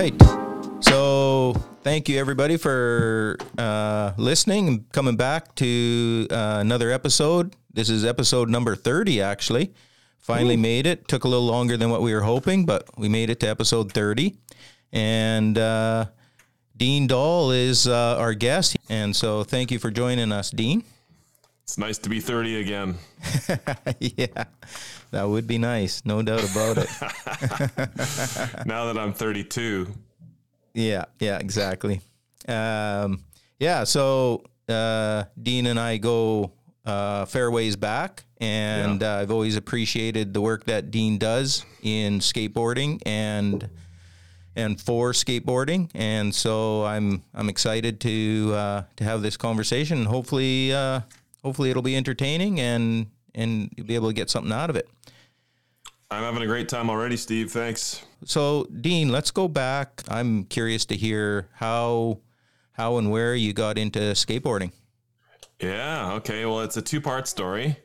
right. So thank you everybody for uh, listening and coming back to uh, another episode. This is episode number 30, actually. Finally made it. Took a little longer than what we were hoping, but we made it to episode 30. And uh, Dean Dahl is uh, our guest. And so thank you for joining us, Dean. It's nice to be 30 again. yeah, that would be nice. No doubt about it. now that I'm 32. Yeah, yeah, exactly. Um, yeah, so uh, Dean and I go uh, fairways back, and uh, I've always appreciated the work that Dean does in skateboarding and and for skateboarding, and so I'm I'm excited to uh, to have this conversation. and Hopefully, uh, hopefully it'll be entertaining and and you'll be able to get something out of it. I'm having a great time already, Steve. Thanks. So, Dean, let's go back. I'm curious to hear how how and where you got into skateboarding. Yeah. Okay. Well, it's a two part story,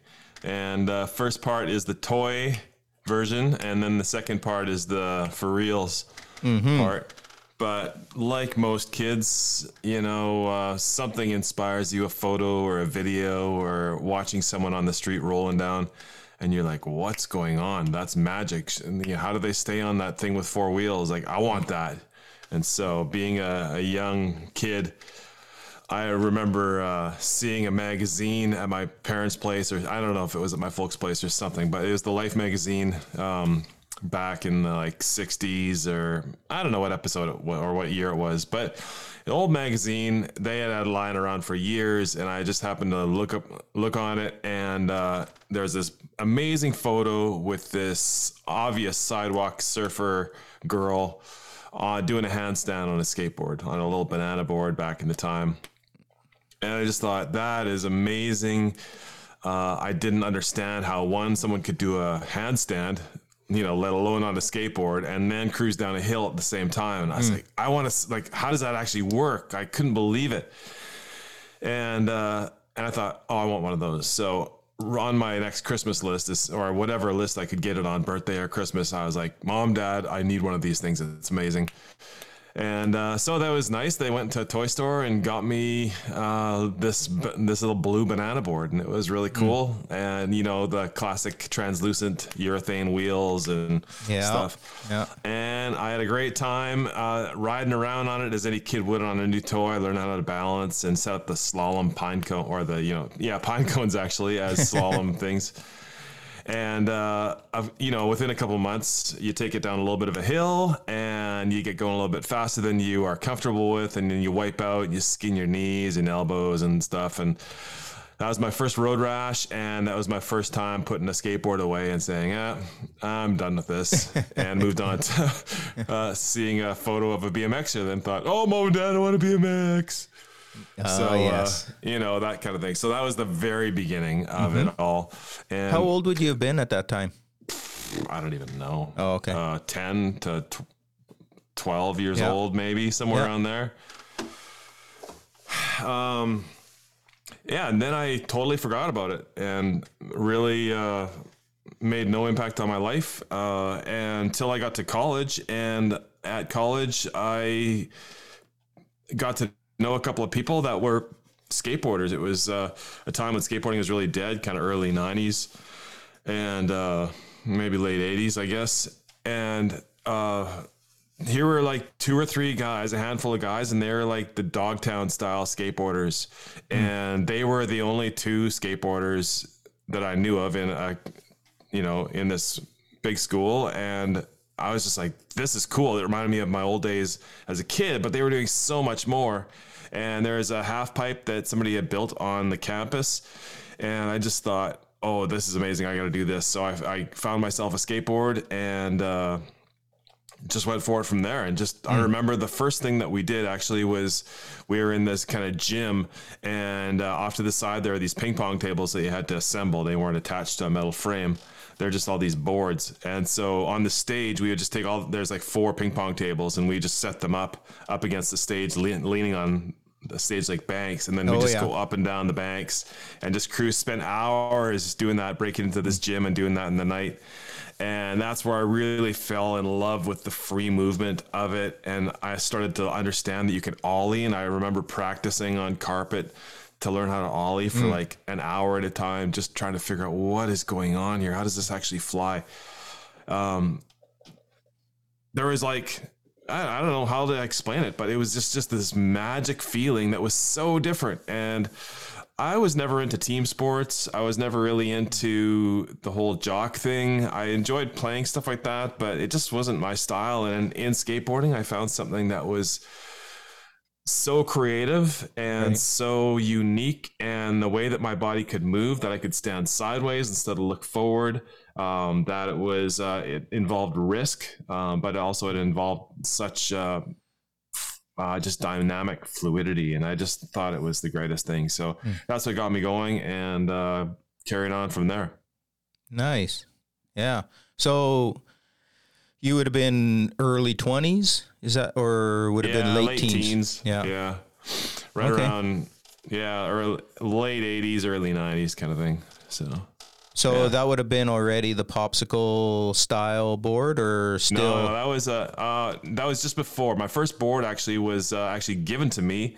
and uh, first part is the toy version, and then the second part is the for reals part. But like most kids, you know, uh, something inspires you a photo or a video or watching someone on the street rolling down, and you're like, what's going on? That's magic. And you know, how do they stay on that thing with four wheels? Like, I want that. And so, being a, a young kid, I remember uh, seeing a magazine at my parents' place, or I don't know if it was at my folks' place or something, but it was the Life magazine um, back in the like 60s, or I don't know what episode it wa- or what year it was, but an old magazine. They had had line around for years, and I just happened to look up, look on it, and uh, there's this amazing photo with this obvious sidewalk surfer girl. Uh, doing a handstand on a skateboard on a little banana board back in the time. And I just thought that is amazing. Uh, I didn't understand how one someone could do a handstand, you know, let alone on a skateboard, and then cruise down a hill at the same time. And I was like, I want to like, how does that actually work? I couldn't believe it. And uh, and I thought, oh, I want one of those. So on my next Christmas list is, or whatever list I could get it on birthday or Christmas, I was like, Mom, Dad, I need one of these things. It's amazing. And uh, so that was nice. They went to a toy store and got me uh, this this little blue banana board, and it was really cool. And you know the classic translucent urethane wheels and Yeah, stuff. yeah. And I had a great time uh, riding around on it as any kid would on a new toy. I learned how to balance and set up the slalom pine cone or the you know yeah pine cones actually as slalom things. And uh, you know, within a couple months, you take it down a little bit of a hill, and you get going a little bit faster than you are comfortable with, and then you wipe out, and you skin your knees and elbows and stuff. And that was my first road rash, and that was my first time putting a skateboard away and saying, "Yeah, I'm done with this," and moved on to uh, seeing a photo of a BMXer. Then thought, "Oh, mom and dad, I want a BMX." So Oh, yes. uh, you know that kind of thing. So that was the very beginning of it all. And How old would you have been at that time? I don't even know. Oh, okay. Uh, ten to tw- twelve years Yeah. old, maybe somewhere Yeah. around there. Um, yeah, and then I totally forgot about it and really uh, made no impact on my life uh, until I got to college. And at college, I got to know a couple of people that were skateboarders. It was uh, a time when skateboarding was really dead, kind of early '90s and uh, maybe late 80s, I guess. And uh, here were like two or three guys, a handful of guys, and they were like the Dogtown style skateboarders. And they were the only two skateboarders that I knew of in a, you know, in this big school. And I was just like, this is cool. It reminded me of my old days as a kid, but they were doing so much more. And there's a half pipe that somebody had built on the campus. And I just thought, oh, this is amazing. I got to do this. So I, I found myself a skateboard and uh, just went for it from there. And just, I remember the first thing that we did actually was we were in this kind of gym, and uh, off to the side, there are these ping pong tables that you had to assemble. They weren't attached to a metal frame. They're just all these boards. And so on the stage, we would just take all, there's like four ping pong tables, and we just set them up up against the stage, le- leaning on the stage like banks, and then we Oh, just yeah. go up and down the banks and just cruise. Spend hours doing that, breaking into this gym and doing that in the night. And that's where I really fell in love with the free movement of it. And I started to understand that you can ollie. And I remember practicing on carpet to learn how to ollie for like an hour at a time, just trying to figure out what is going on here. How does this actually fly? Um, there was like, I, I don't know how to explain it, but it was just, just this magic feeling that was so different. And I was never into team sports. I was never really into the whole jock thing. I enjoyed playing stuff like that, but it just wasn't my style. And in skateboarding, I found something that was so creative and Right. so unique and the way that my body could move that i could stand sideways instead of look forward um, that it was uh, it involved risk um, but also it involved such uh, uh, just dynamic fluidity and i just thought it was the greatest thing so that's what got me going and uh, carried on from there Nice. Yeah. So you would have been early 20s, is that, or would have been late, teens? Yeah. yeah right Okay. around yeah or late 80s early 90s kind of thing so So Yeah. that would have been already the popsicle style board or still? No, no, that was uh, uh, that was just before my first board. Actually, was uh, actually given to me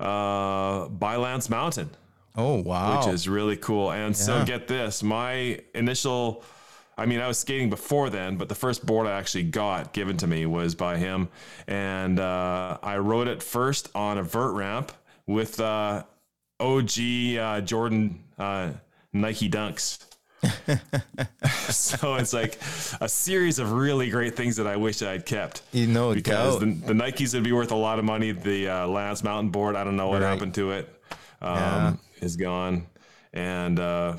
uh, by Lance Mountain, oh, wow. which is really cool. And so, get this: my initial, I mean, I was skating before then, but the first board I actually got given to me was by him, and uh, I rode it first on a vert ramp with uh, OG uh, Jordan uh, Nike Dunks. so it's like a series of really great things that I wish I had kept you know, because the, the Nikes would be worth a lot of money. The uh, Lance Mountain board, I don't know what Right. happened to it, um, Yeah. is gone. And uh,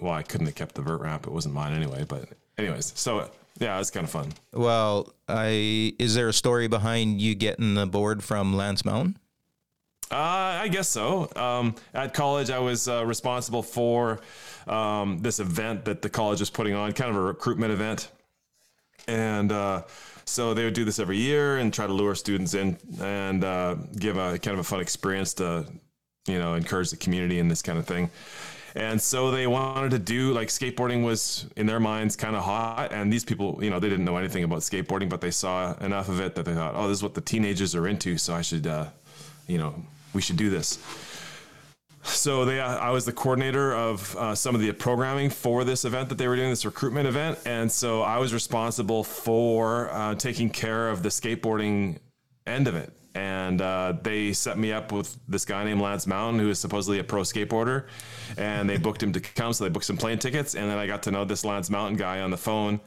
well, I couldn't have kept the vert ramp; it wasn't mine anyway. But anyways, so yeah, it's kind of fun. well, I is there a story behind you getting the board from Lance Mountain? Uh, I guess so. Um, at college, I was uh, responsible for um, this event that the college was putting on, kind of a recruitment event. And uh, so they would do this every year and try to lure students in and uh, give a kind of a fun experience to, you know, encourage the community and this kind of thing. And so they wanted to do like skateboarding was in their minds kind of hot. And these people, you know, they didn't know anything about skateboarding, but they saw enough of it that they thought, oh, this is what the teenagers are into. So I should, uh, you know, we should do this. So they, uh, I was the coordinator of uh, some of the programming for this event that they were doing, this recruitment event, and so I was responsible for uh, taking care of the skateboarding end of it. And uh, they set me up with this guy named Lance Mountain, who is supposedly a pro skateboarder, and they booked him to come. So they booked some plane tickets, and then I got to know this Lance Mountain guy on the phone.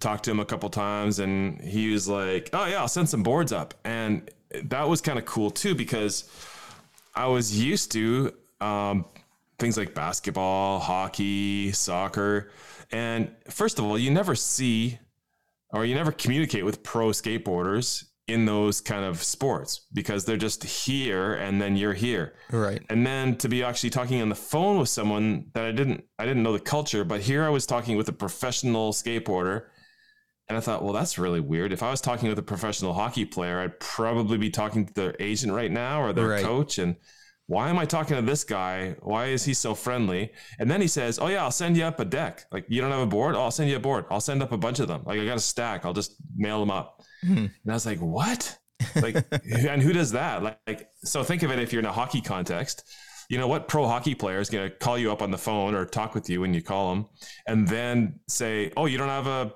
Talked to him a couple times, and he was like, "Oh yeah, I'll send some boards up," and that was kind of cool too because I was used to um, things like basketball, hockey, soccer. And first of all, you never see or you never communicate with pro skateboarders in those kind of sports because they're just here and then you're here. Right. And then to be actually talking on the phone with someone that I didn't I didn't know the culture, but here I was talking with a professional skateboarder and I thought, well, that's really weird. If I was talking with a professional hockey player, I'd probably be talking to their agent right now or their Right. coach. And why am I talking to this guy? Why is he so friendly? And then he says, oh, yeah, I'll send you up a deck. Like, you don't have a board? Oh, I'll send you a board. I'll send up a bunch of them. Like, I got a stack. I'll just mail them up. Hmm. And I was like, what? Like, and who does that? Like, like, so think of it if you're in a hockey context. You know what pro hockey player is going to call you up on the phone or talk with you when you call them, and then say, "Oh, you don't have a,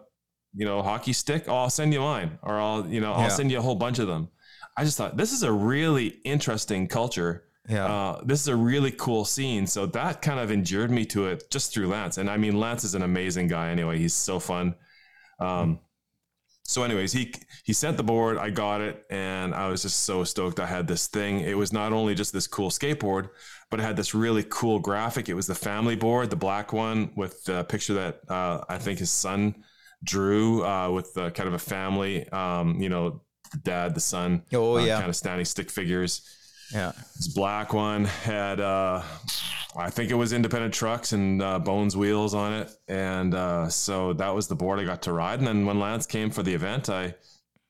you know, hockey stick? Oh, I'll send you mine, or I'll, you know, I'll Yeah. send you a whole bunch of them." I just thought this is a really interesting culture. Yeah. Uh, this is a really cool scene. So that kind of endured me to it just through Lance. And I mean, Lance is an amazing guy anyway. He's so fun. Um, so anyways, he he sent the board, I got it, and I was just so stoked I had this thing. It was not only just this cool skateboard, but it had this really cool graphic. It was the family board, the black one with the picture that uh, I think his son drew uh, with the kind of a family, um, you know, the dad, the son, Oh, uh, yeah. kind of standing stick figures. yeah. This black one had, uh, I think it was independent trucks and uh, Bones wheels on it, and uh, so that was the board I got to ride. And then when Lance came for the event, I,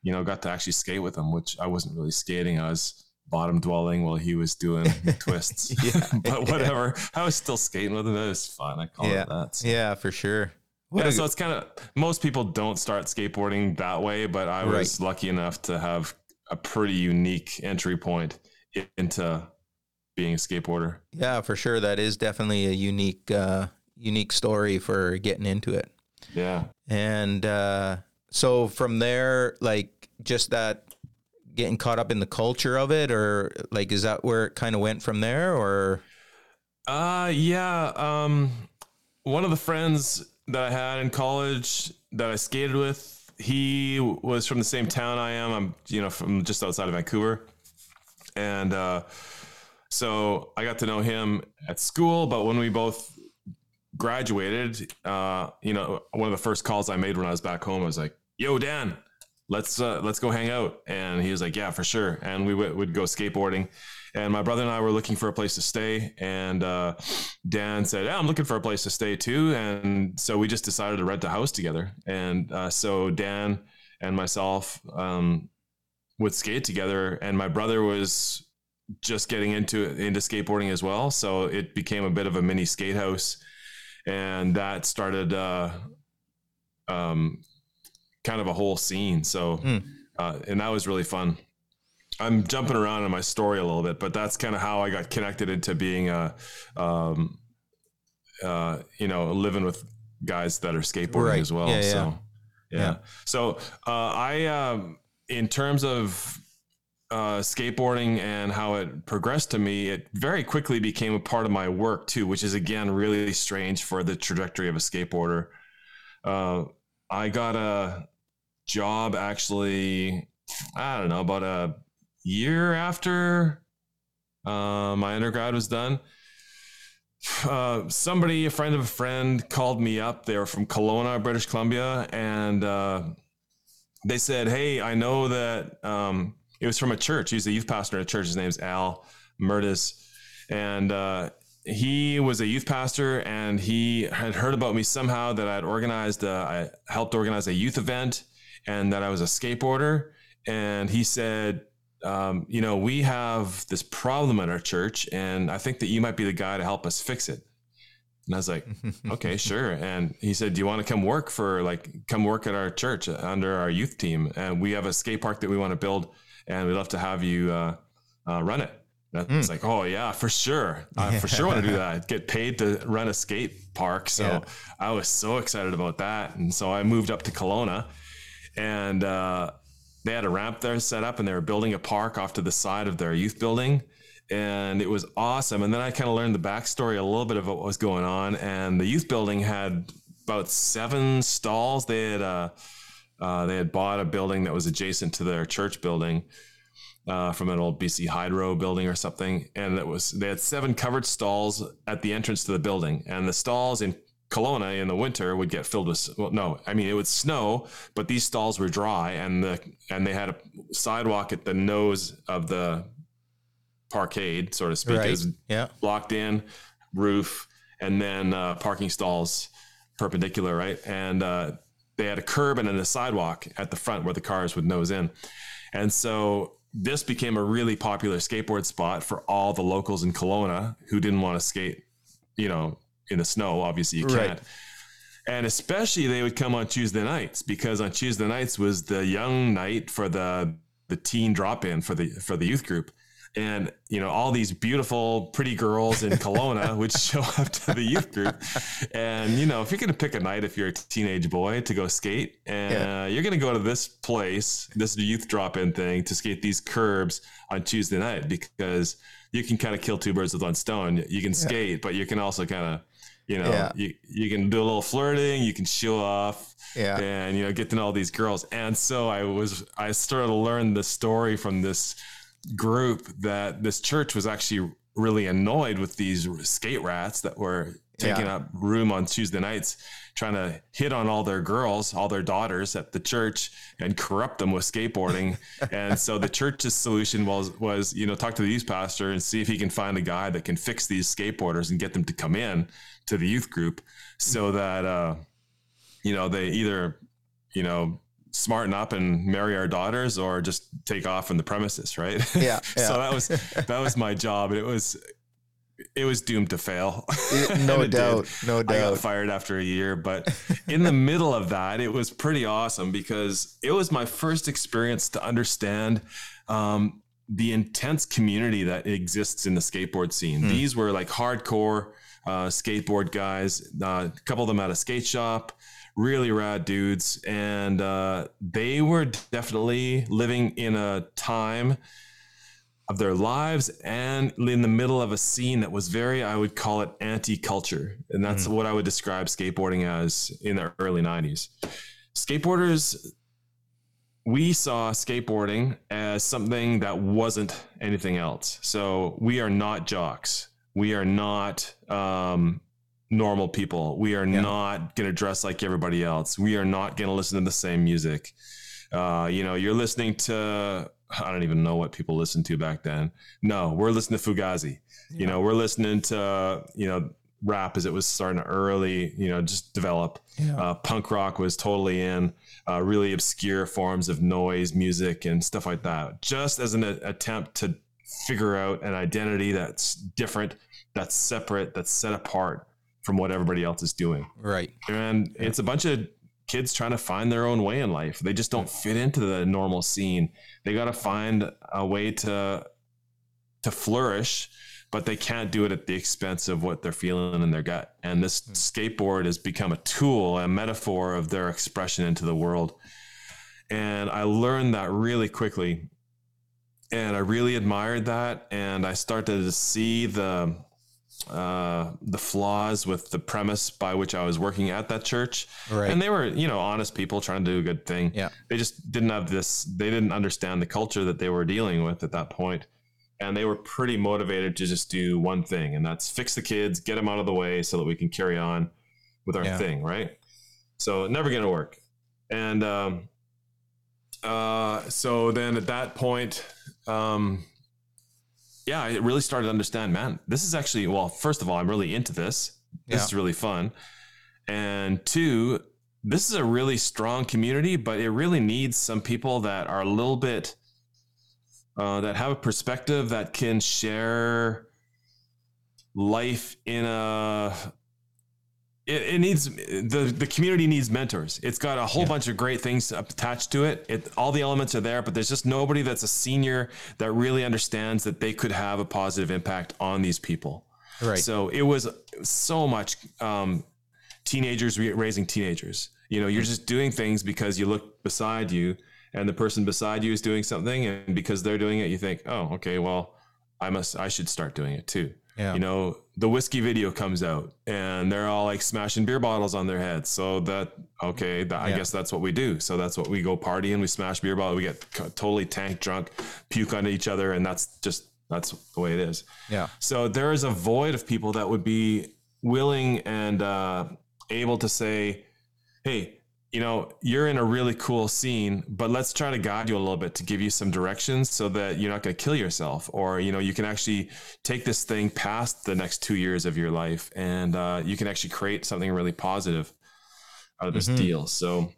you know, got to actually skate with him, which I wasn't really skating. I was bottom dwelling while he was doing twists. Yeah. But whatever. I was still skating with him. It was fun. I call yeah. it that. So. Yeah, for sure. What yeah, a, so it's kind of most people don't start skateboarding that way, but I was right. lucky enough to have a pretty unique entry point into being a skateboarder. Yeah, for sure. That is definitely a unique, uh, unique story for getting into it. Yeah. And uh, so from there, like just that getting caught up in the culture of it, or like is that where it kind of went from there, or? Uh, yeah. Um, one of the friends that I had in college that I skated with, he was from the same town I am. I'm, you know, from just outside of Vancouver, and uh, so I got to know him at school. But when we both graduated, uh, you know, one of the first calls I made when I was back home, I was like, "Yo, Dan, let's uh, let's go hang out." And he was like, "Yeah, for sure." And we w- would go skateboarding. And my brother and I were looking for a place to stay, and uh, Dan said, "Yeah, I'm looking for a place to stay too." And so we just decided to rent a house together. And uh, so Dan and myself um, would skate together, and my brother was just getting into into skateboarding as well. So it became a bit of a mini skate house and that started uh, um, kind of a whole scene. So, mm. uh, and that was really fun. I'm jumping around in my story a little bit, but that's kind of how I got connected into being a, um, uh, you know, living with guys that are skateboarding right. as well. Yeah, so, yeah. yeah. So, uh, I, um, in terms of uh, skateboarding and how it progressed to me, it very quickly became a part of my work too, which is again really strange for the trajectory of a skateboarder. Uh, I got a job actually, I don't know, about a year after uh, my undergrad was done. Uh, somebody, a friend of a friend, called me up. They were from Kelowna, British Columbia, and uh, they said, "Hey, I know that." Um, it was from a church. He's a youth pastor at a church. His name's Al Murtis. And uh, he was a youth pastor and he had heard about me somehow that I had organized, uh, I helped organize a youth event and that I was a skateboarder. And he said, um, you know, we have this problem at our church, and I think that you might be the guy to help us fix it. And I was like, okay, sure. And he said, do you want to come work for like, come work at our church under our youth team? And we have a skate park that we want to build and we'd love to have you uh, uh, run it. It's mm. like, oh yeah, for sure. I for sure want to do that. Get paid to run a skate park. So yeah. I was so excited about that. And so I moved up to Kelowna and uh, they had a ramp there set up and they were building a park off to the side of their youth building. And it was awesome. And then I kind of learned the backstory a little bit of what was going on. And the youth building had about seven stalls. They had uh, uh, they had bought a building that was adjacent to their church building uh, from an old BC Hydro building or something, and it was they had seven covered stalls at the entrance to the building, and the stalls in Kelowna in the winter would get filled with well, no, I mean it would snow, but these stalls were dry, and the and they had a sidewalk at the nose of the parkade, so to speak, right. is yeah. blocked in roof, and then uh, parking stalls perpendicular, right, and uh, they had a curb and then a sidewalk at the front where the cars would nose in. And so this became a really popular skateboard spot for all the locals in Kelowna who didn't want to skate, you know, in the snow. Obviously, you can't. Right. And especially they would come on Tuesday nights because on Tuesday nights was the young night for the the teen drop in for the for the youth group and you know all these beautiful pretty girls in Kelowna would show up to the youth group and you know if you're going to pick a night if you're a teenage boy to go skate and yeah. uh, you're going to go to this place this youth drop-in thing to skate these curbs on Tuesday night because you can kind of kill two birds with one stone you can skate but you can also kind of you know yeah. you, you can do a little flirting you can show off yeah. and you know get to know all these girls and so i was i started to learn the story from this group that this church was actually really annoyed with these skate rats that were taking yeah. up room on Tuesday nights, trying to hit on all their girls, all their daughters at the church and corrupt them with skateboarding. and so the church's solution was, was, you know, talk to the youth pastor and see if he can find a guy that can fix these skateboarders and get them to come in to the youth group so that, uh, you know, they either, you know, smarten up and marry our daughters or just take off from the premises, right? Yeah. yeah. so that was that was my job, and it was it was doomed to fail. no doubt, did. no doubt. I got fired after a year, but in the middle of that, it was pretty awesome because it was my first experience to understand um, the intense community that exists in the skateboard scene. Mm. These were like hardcore uh, skateboard guys. Uh, a couple of them at a skate shop really rad dudes, and uh, they were definitely living in a time of their lives and in the middle of a scene that was very, I would call it anti-culture, and that's mm. what I would describe skateboarding as in the early '90s. Skateboarders we saw skateboarding as something that wasn't anything else. So we are not jocks. We are not um, normal people. We are yeah. not going to dress like everybody else. We are not going to listen to the same music. Uh, you know, you're listening to, I don't even know what people listened to back then. No, we're listening to Fugazi. Yeah. You know, we're listening to, you know, rap as it was starting to early, you know, just develop. Yeah. Uh, punk rock was totally in, uh, really obscure forms of noise, music, and stuff like that. Just as an a- attempt to figure out an identity that's different, that's separate, that's set apart from what everybody else is doing. Right. And it's a bunch of kids trying to find their own way in life. They just don't fit into the normal scene. They got to find a way to to flourish, but they can't do it at the expense of what they're feeling in their gut. And this hmm. skateboard has become a tool, a metaphor of their expression into the world. And I learned that really quickly. And I really admired that. And I started to see the uh, the flaws with the premise by which I was working at that church. Right. And they were, you know, honest people trying to do a good thing. Yeah. They just didn't have this, they didn't understand the culture that they were dealing with at that point. And they were pretty motivated to just do one thing, and that's fix the kids, get them out of the way so that we can carry on with our yeah. thing, right? So never going to work. And um, uh, so then at that point, um, yeah, I really started to understand, man, this is actually, well, first of all, I'm really into this. This yeah. is really fun. And two, this is a really strong community, but it really needs some people that are a little bit, uh, that have a perspective that can share life in a it, it, needs the the community needs mentors. It's got a whole yeah. bunch of great things attached to it. It all the elements are there, but there's just nobody that's a senior that really understands that they could have a positive impact on these people. Right. So it was so much um, teenagers raising teenagers. You know, you're mm. just doing things because you look beside you, and the person beside you is doing something, and because they're doing it, you think, oh, okay, well, I must, I should start doing it too. Yeah. You know, the whiskey video comes out and they're all like smashing beer bottles on their heads. So that, okay, that, I guess that's what we do. So that's what we go party and we smash beer bottles. We get totally tank drunk, puke on each other. And that's just, that's the way it is. Yeah. So there is a void of people that would be willing and uh, able to say, hey, you know, you're in a really cool scene, but let's try to guide you a little bit to give you some directions so that you're not going to kill yourself, or you know, you can actually take this thing past the next two years of your life, and uh, you can actually create something really positive out of this mm-hmm. deal. So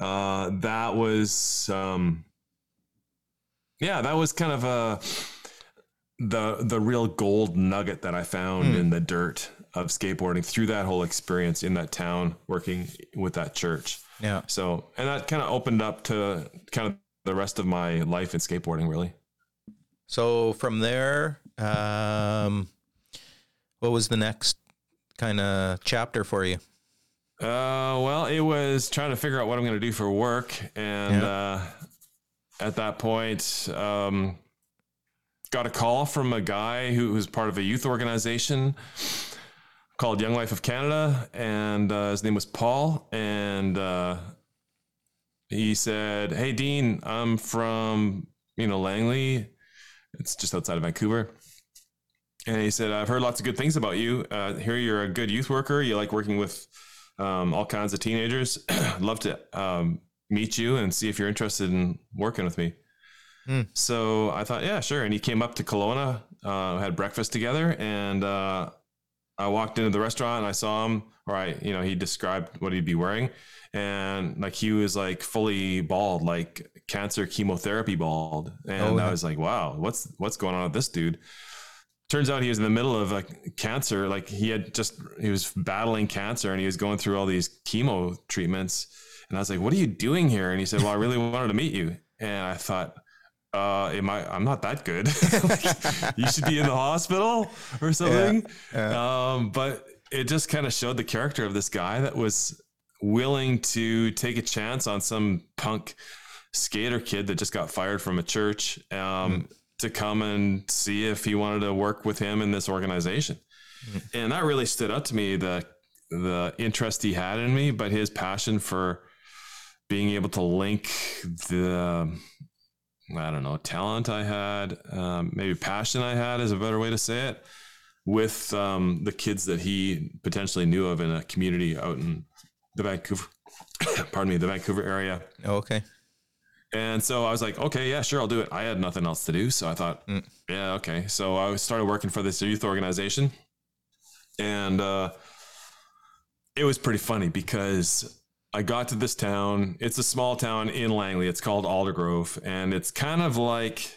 uh, that was, um, yeah, that was kind of a the the real gold nugget that I found mm. in the dirt of skateboarding through that whole experience in that town working with that church. Yeah. So, and that kind of opened up to kind of the rest of my life in skateboarding, really. So from there, um, what was the next kind of chapter for you? Uh, well, it was trying to figure out what I'm going to do for work, and yeah. uh, at that point, um, got a call from a guy who was part of a youth organization called Young Life of Canada, and uh, his name was Paul, and uh, he said, "Hey, Dean, I'm from you know Langley. It's just outside of Vancouver." And he said, "I've heard lots of good things about you. Uh, here, you're a good youth worker. You like working with um, all kinds of teenagers. Love to um, meet you and see if you're interested in working with me." Mm. So I thought, yeah, sure. And he came up to Kelowna, uh, had breakfast together, and uh, I walked into the restaurant and I saw him, or I, you know, he described what he'd be wearing, and like he was like fully bald, like cancer chemotherapy bald, and Oh. I was like, wow, what's what's going on with this dude? Turns out he was in the middle of like cancer, like he had just he was battling cancer and he was going through all these chemo treatments, and I was like, what are you doing here? And he said, well, I really wanted to meet you, and I thought. Uh, am I? I'm not that good. Like, you should be in the hospital or something. Um, but it just kind of showed the character of this guy that was willing to take a chance on some punk skater kid that just got fired from a church um, to come and see if he wanted to work with him in this organization. And that really stood out to me the the interest he had in me, but his passion for being able to link the I don't know talent I had, um, maybe passion I had is a better way to say it, with um, the kids that he potentially knew of in a community out in the Vancouver, pardon me, the Vancouver area. okay. And so I was like, okay, yeah, sure, I'll do it. I had nothing else to do, so I thought, Mm. yeah, okay. So I started working for this youth organization, and uh, it was pretty funny because I got to this town. It's a small town in Langley. It's called Aldergrove, and it's kind of like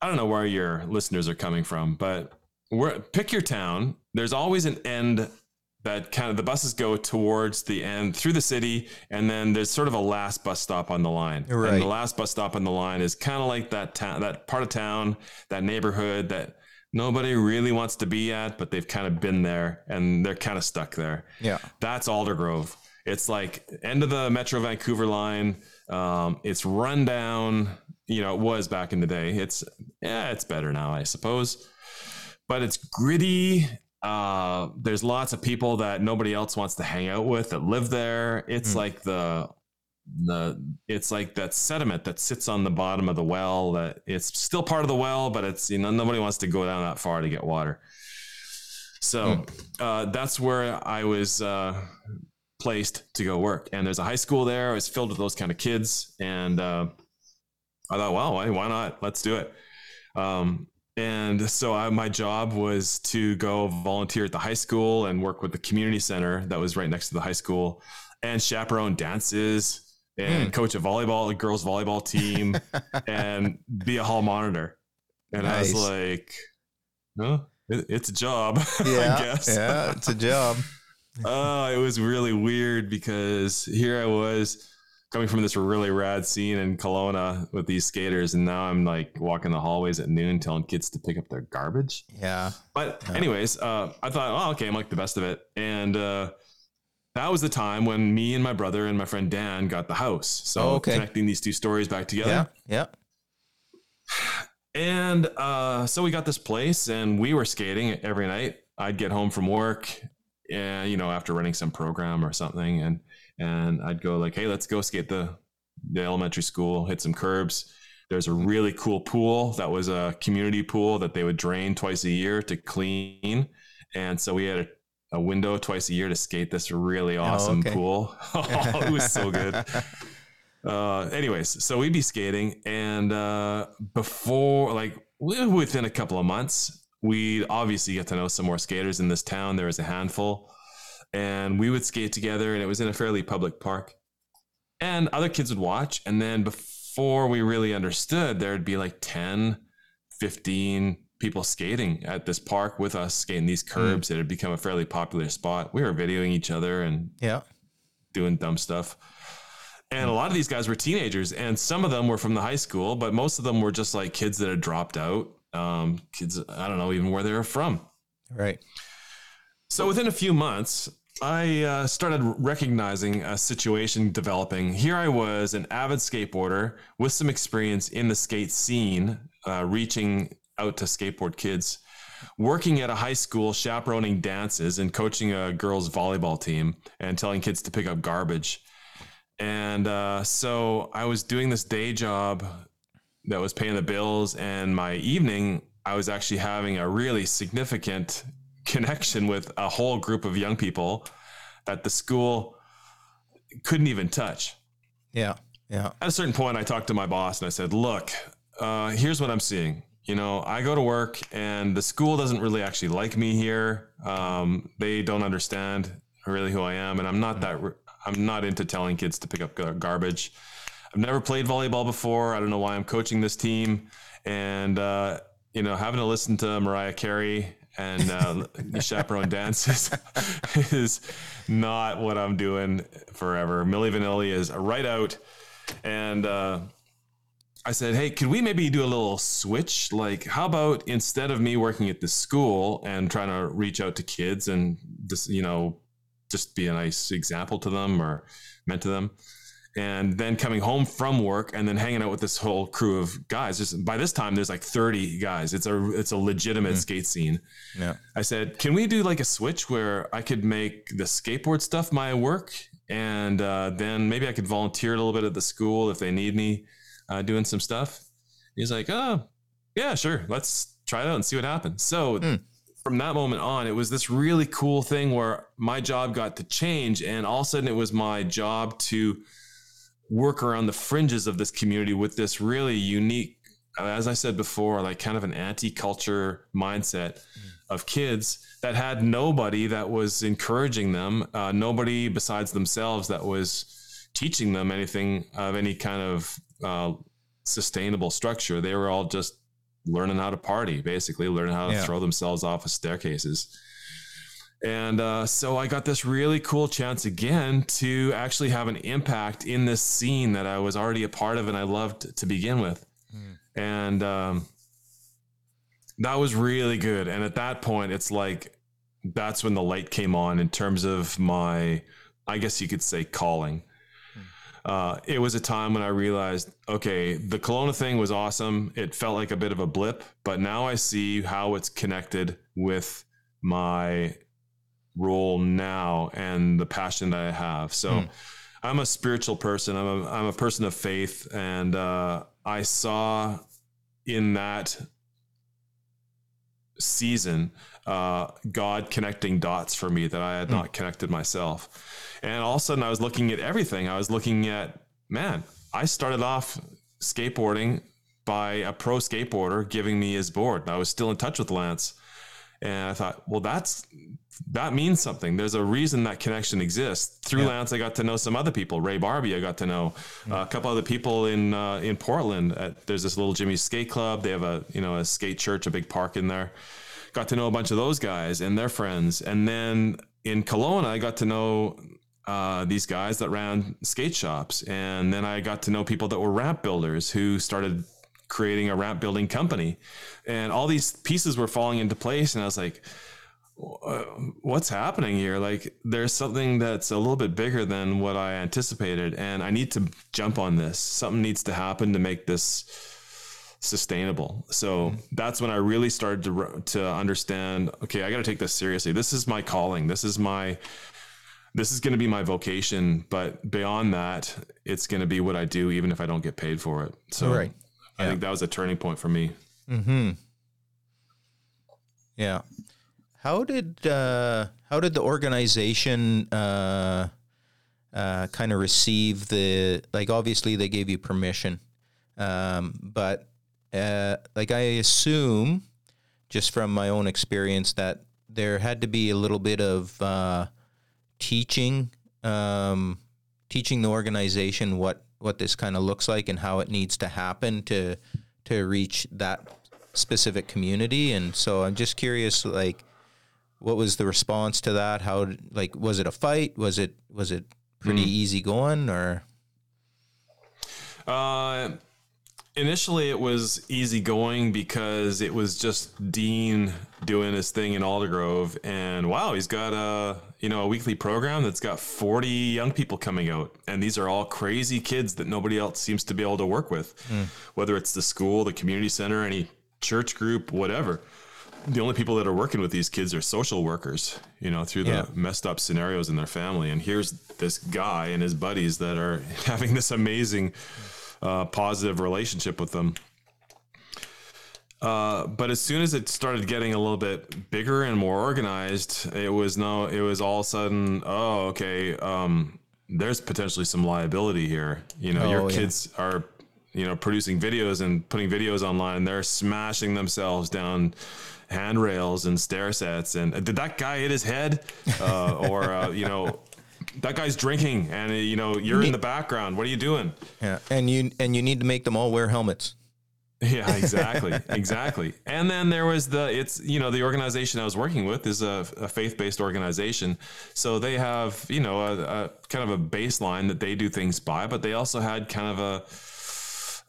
I don't know where your listeners are coming from, but where, pick your town. There's always an end that kind of the buses go towards the end through the city, and then there's sort of a last bus stop on the line. Right. And the last bus stop on the line is kind of like that town, that part of town, that neighborhood that nobody really wants to be at, but they've kind of been there and they're kind of stuck there. Yeah. That's Aldergrove. It's like end of the Metro Vancouver line. Um, it's run down. You know, it was back in the day. It's yeah, it's better now, I suppose. But it's gritty. Uh, there's lots of people that nobody else wants to hang out with that live there. It's Mm. like the the it's like that sediment that sits on the bottom of the well that it's still part of the well, but it's you know nobody wants to go down that far to get water. So uh, that's where I was uh, placed to go work. And there's a high school there. It was filled with those kind of kids. And uh, I thought, well, why, why not? Let's do it. Um, and so I, my job was to go volunteer at the high school and work with the community center that was right next to the high school and chaperone dances and Hmm. coach a volleyball, a girls volleyball team and be a hall monitor. And I was like, no, it, it's a job, Yeah. I guess. Yeah. It's a job. Oh, it was really weird because here I was coming from this really rad scene in Kelowna with these skaters, and now I'm like walking the hallways at noon telling kids to pick up their garbage. Yeah. But Yeah. anyways, uh, I thought, oh, okay, I'm like the best of it, and uh, that was the time when me and my brother and my friend Dan got the house. So Oh, okay. connecting these two stories back together. Yeah. Yeah. And uh, so we got this place, and we were skating every night. I'd get home from work, and you know, after running some program or something, and and I'd go like, "Hey, let's go skate the the elementary school, hit some curbs." There's a really cool pool that was a community pool that they would drain twice a year to clean, and so we had a, a window twice a year to skate this really awesome okay. pool. oh, it was so good uh anyways so we'd be skating and uh before like within a couple of months we'd obviously get to know some more skaters in this town there was a handful and we would skate together and it was in a fairly public park and other kids would watch and then before we really understood there'd be like 10 15 people skating at this park with us skating these hmm. curbs it had become a fairly popular spot we were videoing each other and Yeah. doing dumb stuff. And a hmm. lot of these guys were teenagers, and some of them were from the high school, but most of them were just like kids that had dropped out. Um, kids, I don't know even where they were from. Right. So within a few months, I uh, started recognizing a situation developing. Here I was, an avid skateboarder with some experience in the skate scene, uh, reaching out to skateboard kids, working at a high school, chaperoning dances and coaching a girls' volleyball team, and telling kids to pick up garbage. And uh, so I was doing this day job that was paying the bills, and my evening, I was actually having a really significant connection with a whole group of young people that the school couldn't even touch. Yeah. Yeah. At a certain point, I talked to my boss and I said, Look, uh, here's what I'm seeing. you know, I go to work and the school doesn't really actually like me here. Um, they don't understand really who I am, and I'm not that. I'm not into telling kids to pick up garbage. I've never played volleyball before. I don't know why I'm coaching this team, and uh, you know, having to listen to Mariah Carey and uh, chaperone dances is not what I'm doing forever. Milli Vanilli is right out, and uh, I said, "Hey, could we maybe do a little switch? Like, how about instead of me working at the school and trying to reach out to kids and just you know just be a nice example to them or meant to them." And then coming home from work and then hanging out with this whole crew of guys. Just by this time, there's like 30 guys. It's a it's a legitimate mm. skate scene. Yeah. I said, can we do like a switch where I could make the skateboard stuff my work, and uh, then maybe I could volunteer a little bit at the school if they need me uh, doing some stuff. He's like, oh, yeah, sure. Let's try it out and see what happens. So. Mm. From that moment on, it was this really cool thing where my job got to change, and all of a sudden, it was my job to work around the fringes of this community with this really unique, as I said before, like kind of an anti culture mindset mm. of kids that had nobody that was encouraging them, uh, nobody besides themselves that was teaching them anything of any kind of uh, sustainable structure. They were all just learning how to party, basically, learning how to yeah. throw themselves off of staircases. And uh, so I got this really cool chance again to actually have an impact in this scene that I was already a part of and I loved to begin with. Mm. And um, that was really good. And at that point, it's like that's when the light came on in terms of my, I guess you could say, calling. Hmm. Uh, it was a time when I realized, okay, the Kelowna thing was awesome. It felt like a bit of a blip, but now I see how it's connected with my role now and the passion that I have. So mm. I'm a spiritual person. I'm a, I'm a person of faith. And uh, I saw in that season uh, God connecting dots for me that I had mm. not connected myself. And all of a sudden, I was looking at everything. I was looking at, man, I started off skateboarding by a pro skateboarder giving me his board. I was still in touch with Lance. And I thought, well, that's that means something. There's a reason that connection exists. Through yeah. Lance, I got to know some other people. Ray Barbee, I got to know uh, a couple other people in uh, in Portland. At, there's this little Jimmy's Skate Club. They have a you know a skate church, a big park in there. Got to know a bunch of those guys and their friends. And then in Kelowna, I got to know uh, these guys that ran skate shops. And then I got to know people that were ramp builders who started creating a ramp building company. And all these pieces were falling into place. And I was like, what's happening here? Like, there's something that's a little bit bigger than what I anticipated, and I need to jump on this. Something needs to happen to make this sustainable. So mm-hmm. that's when I really started to to understand. Okay, I got to take this seriously. This is my calling. This is my this is going to be my vocation. But beyond that, it's going to be what I do, even if I don't get paid for it. So right. I think that was a turning point for me. Hmm. Yeah. How did uh, how did the organization uh, uh, kind of receive the like? Obviously, they gave you permission, um, but uh, like I assume, just from my own experience, that there had to be a little bit of uh, teaching, um, teaching the organization what what this kind of looks like and how it needs to happen to to reach that specific community. And so I'm just curious, like what was the response to that? How like was it a fight? Was it was it pretty mm. easy going or? Uh, initially it was easy going because it was just Dean doing his thing in Aldergrove, and wow, he's got a you know a weekly program that's got forty young people coming out, and these are all crazy kids that nobody else seems to be able to work with, mm. whether it's the school, the community center, any church group, whatever the only people that are working with these kids are social workers, you know, through the yeah. messed up scenarios in their family. And here's this guy and his buddies that are having this amazing, uh, positive relationship with them. Uh, but as soon as it started getting a little bit bigger and more organized, it was no, it was all of a sudden, oh, okay, um, there's potentially some liability here. You know, oh, your kids yeah. are you know, producing videos and putting videos online. They're smashing themselves down handrails and stair sets. And did that guy hit his head? Uh, or, uh, you know, that guy's drinking and, you know, you're in the background. What are you doing? Yeah. And you, and you need to make them all wear helmets. Yeah, exactly. exactly. And then there was the, it's, you know, the organization I was working with is a, a faith based organization. So they have, you know, a, a, kind of a baseline that they do things by, but they also had kind of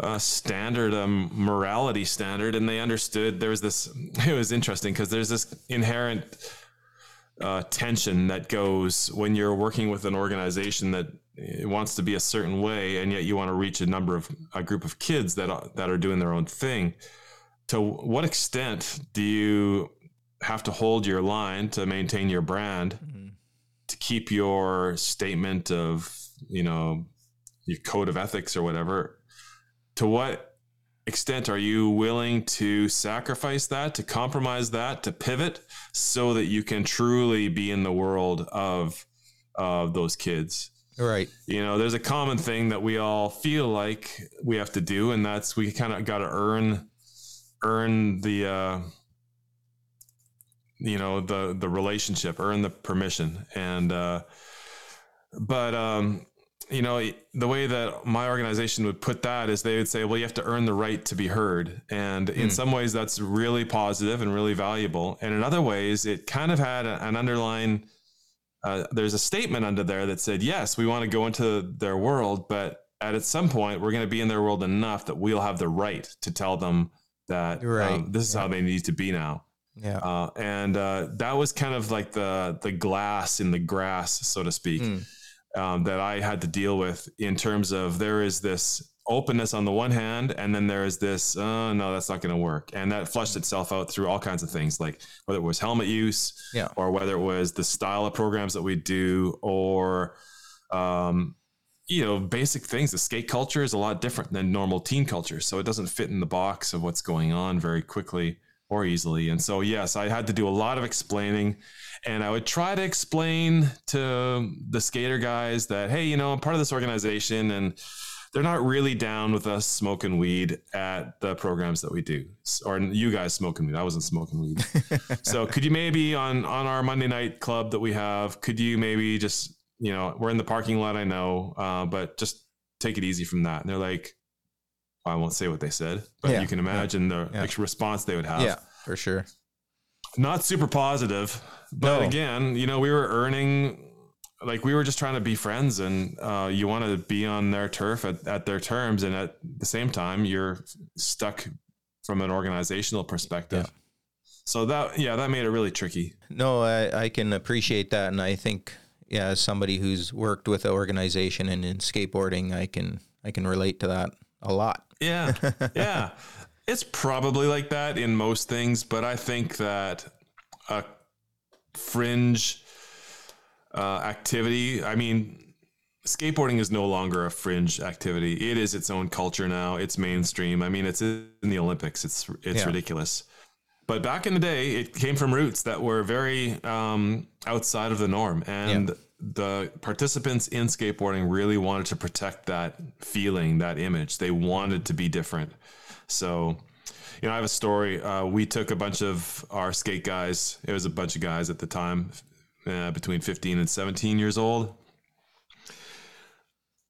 a, a standard, um, morality standard. And they understood there was this, it was interesting because there's this inherent uh, tension that goes when you're working with an organization that wants to be a certain way, and yet you want to reach a number of a group of kids that are, that are doing their own thing. To what extent do you have to hold your line to maintain your brand, mm-hmm. to keep your statement of you know your code of ethics or whatever? To what extent are you willing to sacrifice that, to compromise that, to pivot, so that you can truly be in the world of of those kids? Right. You know, there's a common thing that we all feel like we have to do, and that's we kind of got to earn earn the uh, you know the the relationship, earn the permission, and uh, but um, you know the way that my organization would put that is they would say, well, you have to earn the right to be heard, and mm. in hmm. some ways that's really positive and really valuable, and in other ways it kind of had an underlying uh, there's a statement under there that said, yes, we want to go into their world, but at some point we're going to be in their world enough that we'll have the right to tell them that right. um, this is yeah. how they need to be now. Yeah. Uh, and uh, that was kind of like the the glass in the grass, so to speak, mm. Um, that I had to deal with in terms of there is this openness on the one hand, and then there is this, oh, no, that's not going to work. And that flushed itself out through all kinds of things, like whether it was helmet use, yeah. or whether it was the style of programs that we do, or, um, you know, basic things. The skate culture is a lot different than normal teen culture. So it doesn't fit in the box of what's going on very quickly or easily. And so, yes, I had to do a lot of explaining. And I would try to explain to the skater guys that, hey, you know, I'm part of this organization and, they're not really down with us smoking weed at the programs that we do or you guys smoking weed i wasn't smoking weed so could you maybe on on our monday night club that we have could you maybe just you know we're in the parking lot i know uh, but just take it easy from that and they're like i won't say what they said but yeah, you can imagine yeah, the yeah. response they would have yeah for sure not super positive but no. again you know we were earning like we were just trying to be friends and uh, you want to be on their turf at, at their terms and at the same time you're stuck from an organizational perspective yeah. so that yeah that made it really tricky no I, I can appreciate that and i think yeah as somebody who's worked with the organization and in skateboarding i can i can relate to that a lot yeah yeah it's probably like that in most things but i think that a fringe uh, activity. I mean, skateboarding is no longer a fringe activity. It is its own culture now. It's mainstream. I mean, it's in the Olympics. It's it's yeah. ridiculous. But back in the day, it came from roots that were very um, outside of the norm, and yeah. The participants in skateboarding really wanted to protect that feeling, that image. They wanted to be different. So you know, I have a story. Uh, we took a bunch of our skate guys. It was a bunch of guys at the time, uh, between 15 and 17 years old.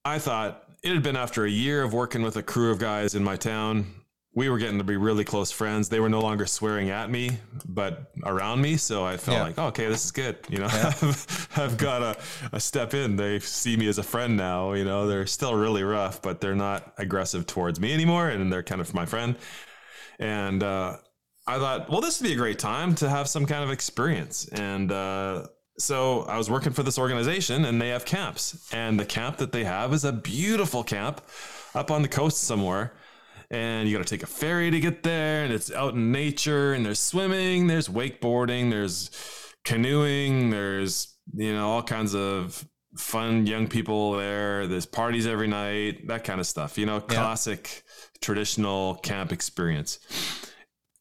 I thought it had been after a year of working with a crew of guys in my town. We were getting to be really close friends. They were no longer swearing at me, but around me. So I felt yeah. like, oh, okay, this is good. You know, yeah. I've, got a, a step in. They see me as a friend now. You know, they're still really rough, but they're not aggressive towards me anymore. And they're kind of my friend. And uh, I thought, well, this would be a great time to have some kind of experience. And uh, so I was working for this organization and they have camps. And the camp that they have is a beautiful camp up on the coast somewhere. And you got to take a ferry to get there. And it's out in nature. And there's swimming, there's wakeboarding, there's canoeing, there's, you know, all kinds of fun young people there. There's parties every night, that kind of stuff, you know, classic yeah. traditional camp experience.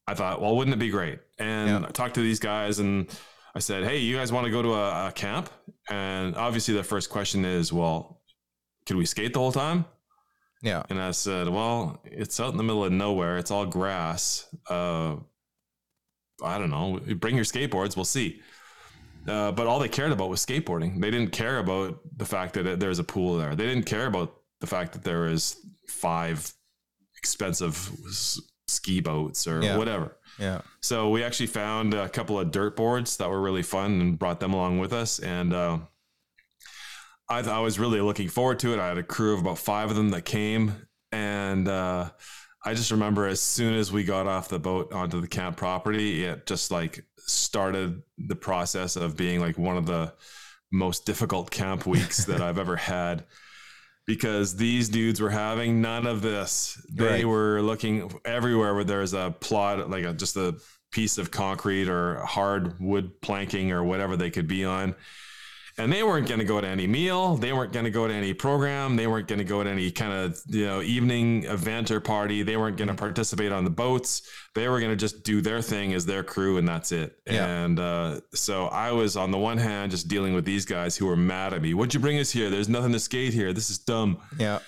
I thought, well, wouldn't it be great? And yeah. I talked to these guys and I said, "Hey, you guys want to go to a, a camp?" And obviously, the first question is, "Well, can we skate the whole time?" Yeah. And I said, well, it's out in the middle of nowhere. It's all grass. Uh, I don't know. Bring your skateboards. We'll see. Uh, but all they cared about was skateboarding. They didn't care about the fact that there's a pool there. They didn't care about the fact that there is five expensive ski boats or Yeah. whatever. Yeah. So we actually found a couple of dirt boards that were really fun and brought them along with us. And uh, I, I was really looking forward to it. I had a crew of about five of them that came. And uh, I just remember as soon as we got off the boat onto the camp property, it just like started the process of being like one of the most difficult camp weeks that I've ever had because these dudes were having none of this. They Right. were looking everywhere where there's a plot, like a, just a piece of concrete or hard wood planking or whatever they could be on. And they weren't going to go to any meal. They weren't going to go to any program. They weren't going to go to any kind of you know evening event or party. They weren't going to participate on the boats. They were going to just do their thing as their crew, and that's it. Yeah. And uh, so I was on the one hand just dealing with these guys who were mad at me. What'd you bring us here? There's nothing to skate here. This is dumb. Yeah.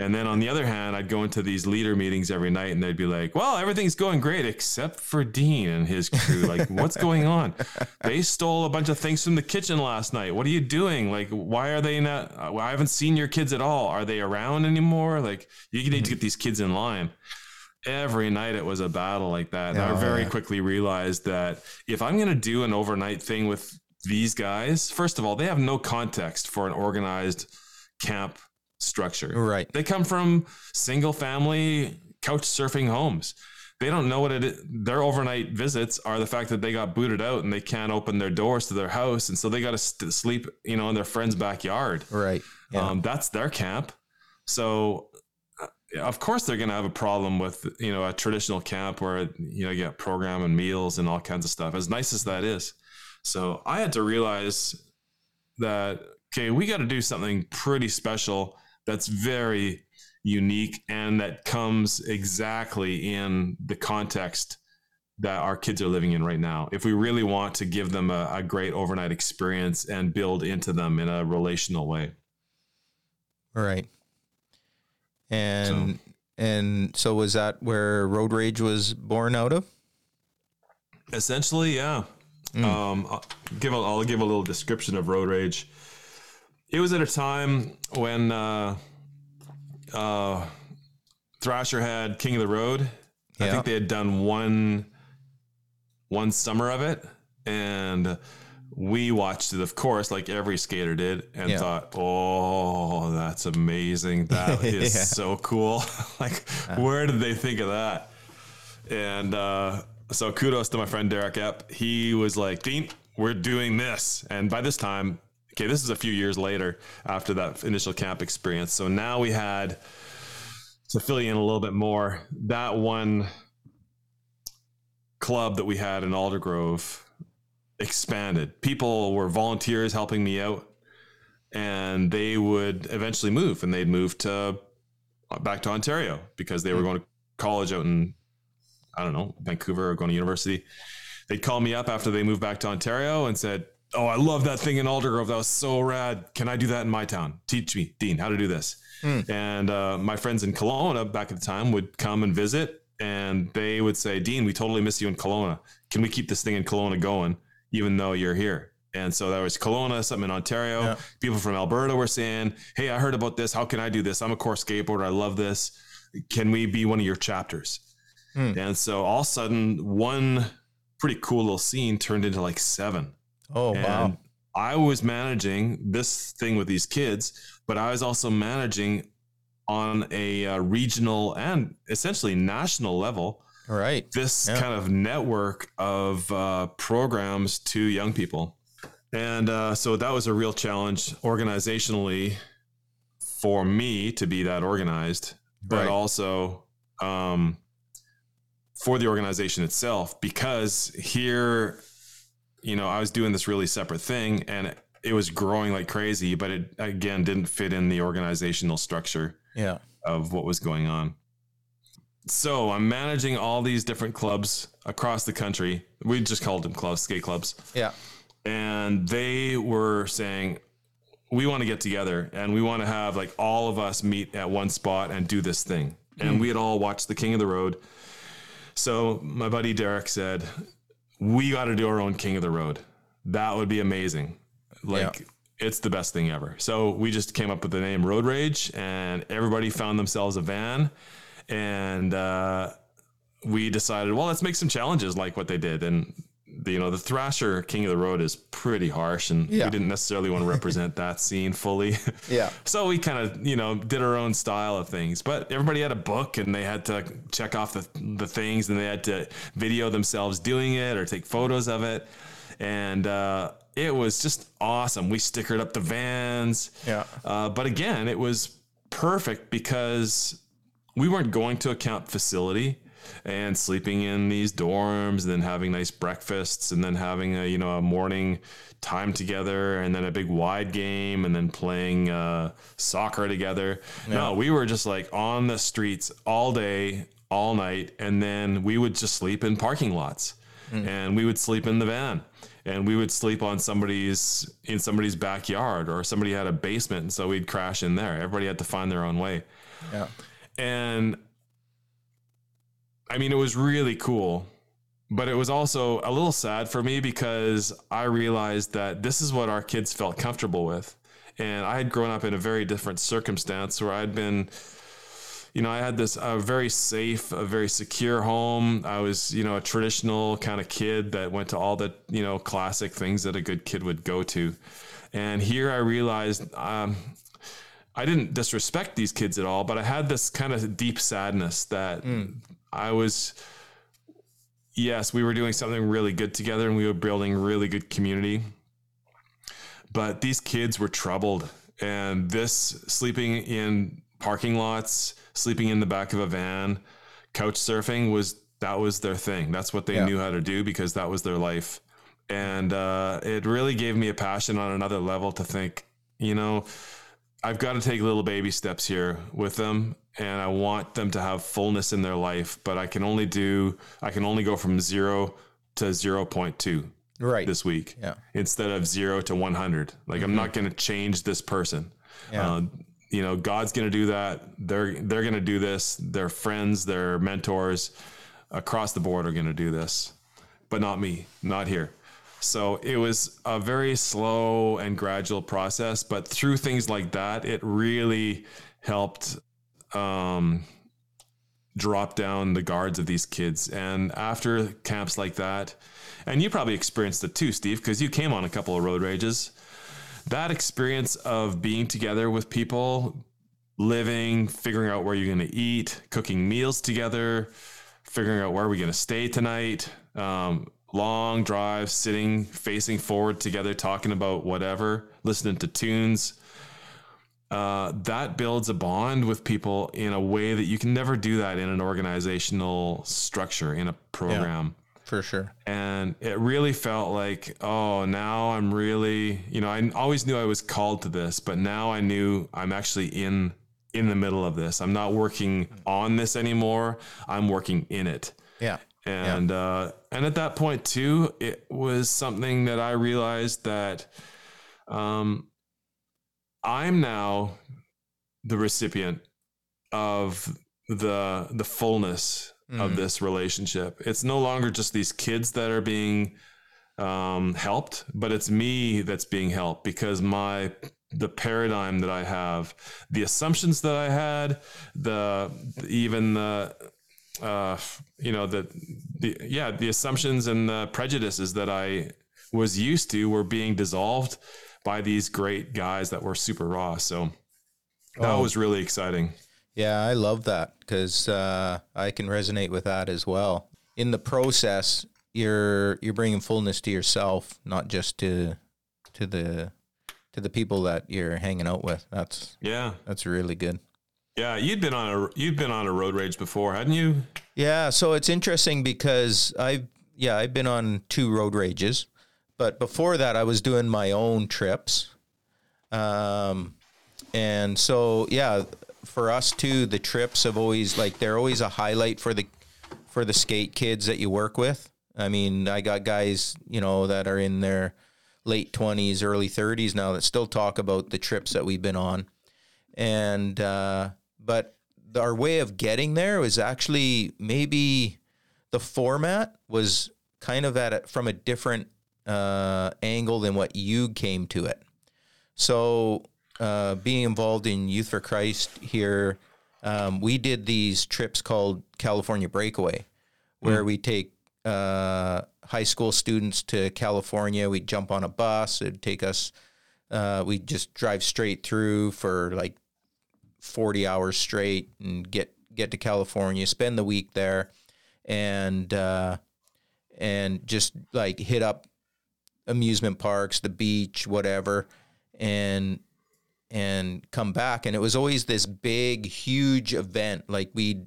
And then on the other hand, I'd go into these leader meetings every night and they'd be like, well, everything's going great except for Dean and his crew. Like, what's going on? They stole a bunch of things from the kitchen last night. What are you doing? Like, why are they not? uh, I haven't seen your kids at all. Are they around anymore? Like, you need to get these kids in line. Every night it was a battle like that. And I Oh, very yeah. quickly realized that if I'm going to do an overnight thing with these guys, first of all, they have no context for an organized camp structure. Right. They come from single family couch surfing homes. They don't know what it is. Their overnight visits are the fact that they got booted out and they can't open their doors to their house. And so they got to st- sleep, you know, in their friend's backyard. Right. Yeah. Um, that's their camp. So, uh, of course, they're going to have a problem with, you know, a traditional camp where, you know, you get program and meals and all kinds of stuff, as nice as that is. So I had to realize that, okay, we got to do something pretty special that's very unique and that comes exactly in the context that our kids are living in right now. If we really want to give them a, a great overnight experience and build into them in a relational way. All right. And and so was that where Road Rage was born out of? Essentially, yeah. Um, I'll give a, I'll give a little description of Road Rage. It was at a time when uh, uh, Thrasher had King of the Road. I think they had done one one summer of it, and we watched it, of course, like every skater did, and Yeah. thought, "Oh, that's amazing! That is Yeah. so cool! like, where did they think of that?" And uh, so kudos to my friend Derek Epp. He was like, Dean, we're doing this. And by this time, okay, this is a few years later after that initial camp experience. So now we had to fill you in a little bit more. That one club that we had in Aldergrove expanded. People were volunteers helping me out, and they would eventually move, and they'd move to uh, back to Ontario because they were hmm. going to college out in I don't know Vancouver or going to university. They'd call me up after they moved back to Ontario and said, "Oh, I love that thing in Aldergrove. That was so rad. Can I do that in my town? Teach me, Dean, how to do this." And uh, my friends in Kelowna back at the time would come and visit, and they would say, "Dean, we totally miss you in Kelowna. Can we keep this thing in Kelowna going, even though you're here?" And so there was Kelowna, something in Ontario. Yeah. People from Alberta were saying, "Hey, I heard about this. How can I do this? I'm a core skateboarder. I love this. Can we be one of your chapters?" Hmm. And so all of a sudden, one pretty cool little scene turned into like seven. Oh And wow. I was managing this thing with these kids, but I was also managing on a uh, regional and essentially national level Right. this Yeah. kind of network of uh, programs to young people. And uh, so that was a real challenge organizationally for me to be that organized, but Right. also um, for the organization itself, because here, you know, I was doing this really separate thing and it, it was growing like crazy, but it again didn't fit in the organizational structure Yeah. of what was going on. So I'm managing all these different clubs across the country. We just called them clubs, skate clubs. Yeah. And they were saying, we want to get together and we want to have like all of us meet at one spot and do this thing. And Hmm. we had all watched The King of the Road. So my buddy Derek said, we got to do our own King of the Road. That would be amazing. Like, Yeah. it's the best thing ever. So we just came up with the name Road Rage, and everybody found themselves a van. And uh, we decided, well, let's make some challenges like what they did. And the, you know, the Thrasher King of the Road is pretty harsh, and Yeah. we didn't necessarily want to represent that scene fully. Yeah. So we kind of, you know, did our own style of things. But everybody had a book and they had to check off the, the things and they had to video themselves doing it or take photos of it. And uh, it was just awesome. We stickered up the vans. Yeah. Uh, but again, it was perfect because we weren't going to a camp facility and sleeping in these dorms and then having nice breakfasts and then having a you know a morning time together and then a big wide game and then playing uh, soccer together. No we were just like on the streets all day all night and then we would just sleep in parking lots. And we would sleep in the van and we would sleep on somebody's in somebody's backyard or somebody had a basement and so we'd crash in there. Everybody had to find their own way. Yeah. and I mean, it was really cool, but it was also a little sad for me because I realized that this is what our kids felt comfortable with. And I had grown up in a very different circumstance where I'd been, you know, I had this a very safe, a very secure home. I was, you know, a traditional kind of kid that went to all the, you know, classic things that a good kid would go to. And here I realized um, I didn't disrespect these kids at all, but I had this kind of deep sadness that I was, yes, we were doing something really good together and we were building really good community. But these kids were troubled. And this sleeping in parking lots, sleeping in the back of a van, couch surfing was that was their thing. That's what they Yeah. knew how to do because that was their life. And uh, it really gave me a passion on another level to think, you know, I've got to take little baby steps here with them and I want them to have fullness in their life, but I can only do I can only go from 0 to 0.2 Right. this week Yeah. instead of 0 to 100. Like I'm not going to change this person. Yeah. Uh, you know, God's going to do that. They're they're going to do this. Their friends, their mentors across the board are going to do this. But not me, not here. So it was a very slow and gradual process, but through things like that, it really helped um, drop down the guards of these kids. And after camps like that, and you probably experienced it too, Steve, because you came on a couple of road rages. That experience of being together with people, living, figuring out where you're going to eat, cooking meals together, figuring out where we're going to stay tonight, um, long drives, sitting, facing forward together, talking about whatever, listening to tunes. Uh, that builds a bond with people in a way that you can never do that in an organizational structure, in a program For sure. and it really felt like oh now i'm really you know i always knew i was called to this but now i knew i'm actually in in the middle of this i'm not working on this anymore i'm working in it Yeah. and uh and at that point too it was something that i realized that um i'm now the recipient of the the fullness of this relationship. It's no longer just these kids that are being um helped but it's me that's being helped because my the paradigm that i have the assumptions that i had the even the uh you know the the yeah the assumptions and the prejudices that i was used to were being dissolved by these great guys that were super raw so that Oh. was really exciting Yeah, I love that because uh, I can resonate with that as well. In the process, you're you're bringing fullness to yourself, not just to to the to the people that you're hanging out with. That's yeah that's really good. yeah you'd been on a you'd been on a road rage before hadn't you Yeah, so it's interesting because I've yeah I've been on two road rages, but before that I was doing my own trips, um, and so yeah, for us too, the trips have always like they're always a highlight for the for the skate kids that you work with. I mean, I got guys you know that are in their late 20s, early 30s now that still talk about the trips that we've been on. And, uh, but our way of getting there was actually maybe the format was kind of at it from a different uh, angle than what you came to it. So, uh, being involved in Youth for Christ here, um, we did these trips called California Breakaway, where mm. we take uh, high school students to California. We'd jump on a bus. It'd take us. Uh, we'd just drive straight through for like forty hours straight and get get to California, spend the week there, and uh, and just like hit up amusement parks, the beach, whatever, and and come back. And it was always this big, huge event. Like we,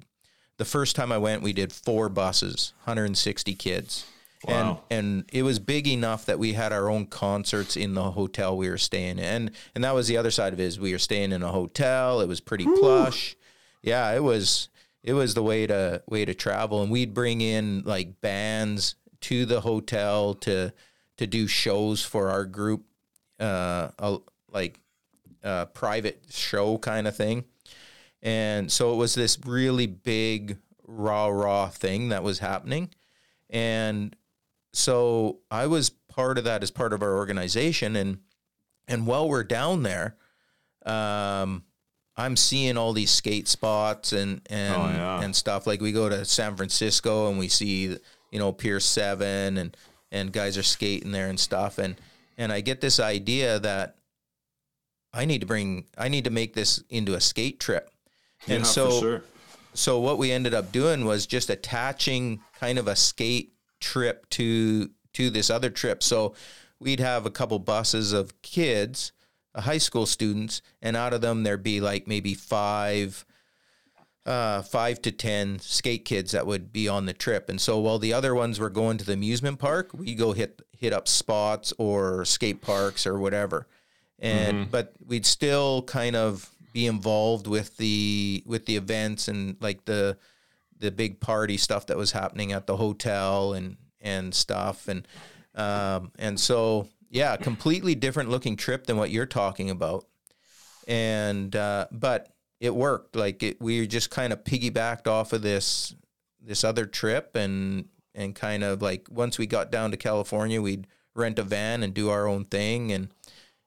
the first time I went, we did four buses, 160 kids. Wow. And and it was big enough that we had our own concerts in the hotel we were staying in. And and that was the other side of it is we were staying in a hotel. It was pretty Ooh. plush. Yeah, it was it was the way to way to travel. And we'd bring in like bands to the hotel to to do shows for our group, uh, a, like a private show kind of thing. And so it was this really big raw raw thing that was happening, and so I was part of that as part of our organization, and and while we're down there, um, I'm seeing all these skate spots and and oh, yeah. and stuff. Like we go to San Francisco and we see you know Pier Seven and and guys are skating there and stuff. And and I get this idea that I need to bring I need to make this into a skate trip. And yeah, so sure. so what we ended up doing was just attaching kind of a skate trip to to this other trip. So we'd have a couple buses of kids, uh, high school students, and out of them there'd be like maybe five uh, five to 10 skate kids that would be on the trip. And so while the other ones were going to the amusement park, we go hit, hit up spots or skate parks or whatever. And, mm-hmm. but we'd still kind of be involved with the, with the events and like the, the big party stuff that was happening at the hotel and, and stuff. And, um, and so, yeah, completely different looking trip than what you're talking about. And, uh, but it worked. Like it, we just kind of piggybacked off of this this other trip, and and kind of like once we got down to California, we'd rent a van and do our own thing, and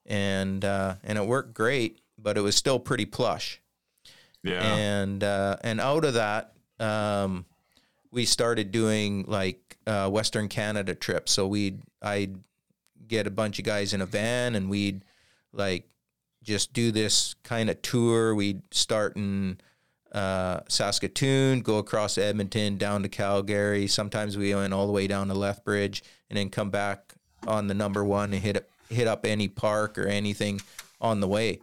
and uh, and it worked great, but it was still pretty plush. Yeah. And uh, and out of that, um, we started doing like uh, Western Canada trips. So we'd I'd get a bunch of guys in a van, and we'd like just do this kind of tour. We'd start in uh, Saskatoon, go across Edmonton, down to Calgary. Sometimes we went all the way down to Lethbridge, and then come back on the number one and hit up, hit up any park or anything on the way.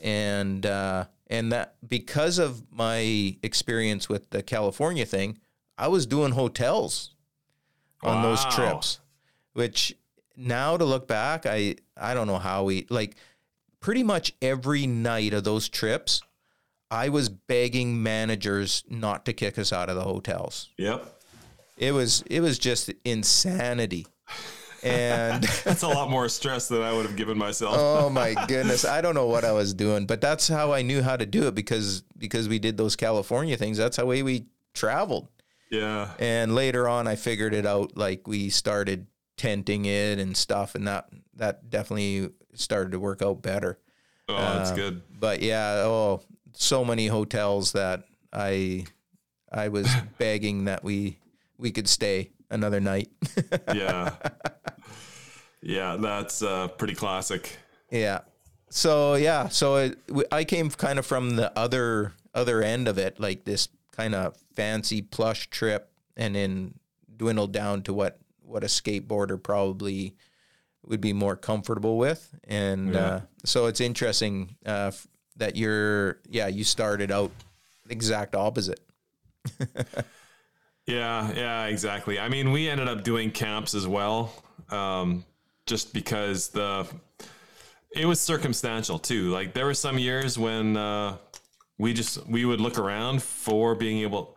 And uh, and that because of my experience with the California thing, I was doing hotels on wow. those trips, which now to look back, I I don't know how we like pretty much every night of those trips, I was begging managers not to kick us out of the hotels. Yep. It was it was just insanity. And that's a lot more stress than I would have given myself. oh my goodness. I don't know what I was doing, but that's how I knew how to do it because because we did those California things. That's how way we traveled. Yeah. And later on I figured it out like we started tenting it and stuff and that that definitely started to work out better. Oh, that's uh, good. But yeah, oh, so many hotels that I I was begging that we we could stay another night. yeah. Yeah, that's uh, pretty classic. Yeah. So yeah, so it, I came kind of from the other other end of it, like this kind of fancy plush trip, and then dwindled down to what what a skateboarder probably would be more comfortable with. And yeah. uh, so it's interesting uh, that you're, yeah, you started out the exact opposite. yeah, yeah, exactly. I mean, we ended up doing camps as well, um, just because the it was circumstantial too. Like there were some years when uh, we just we would look around for being able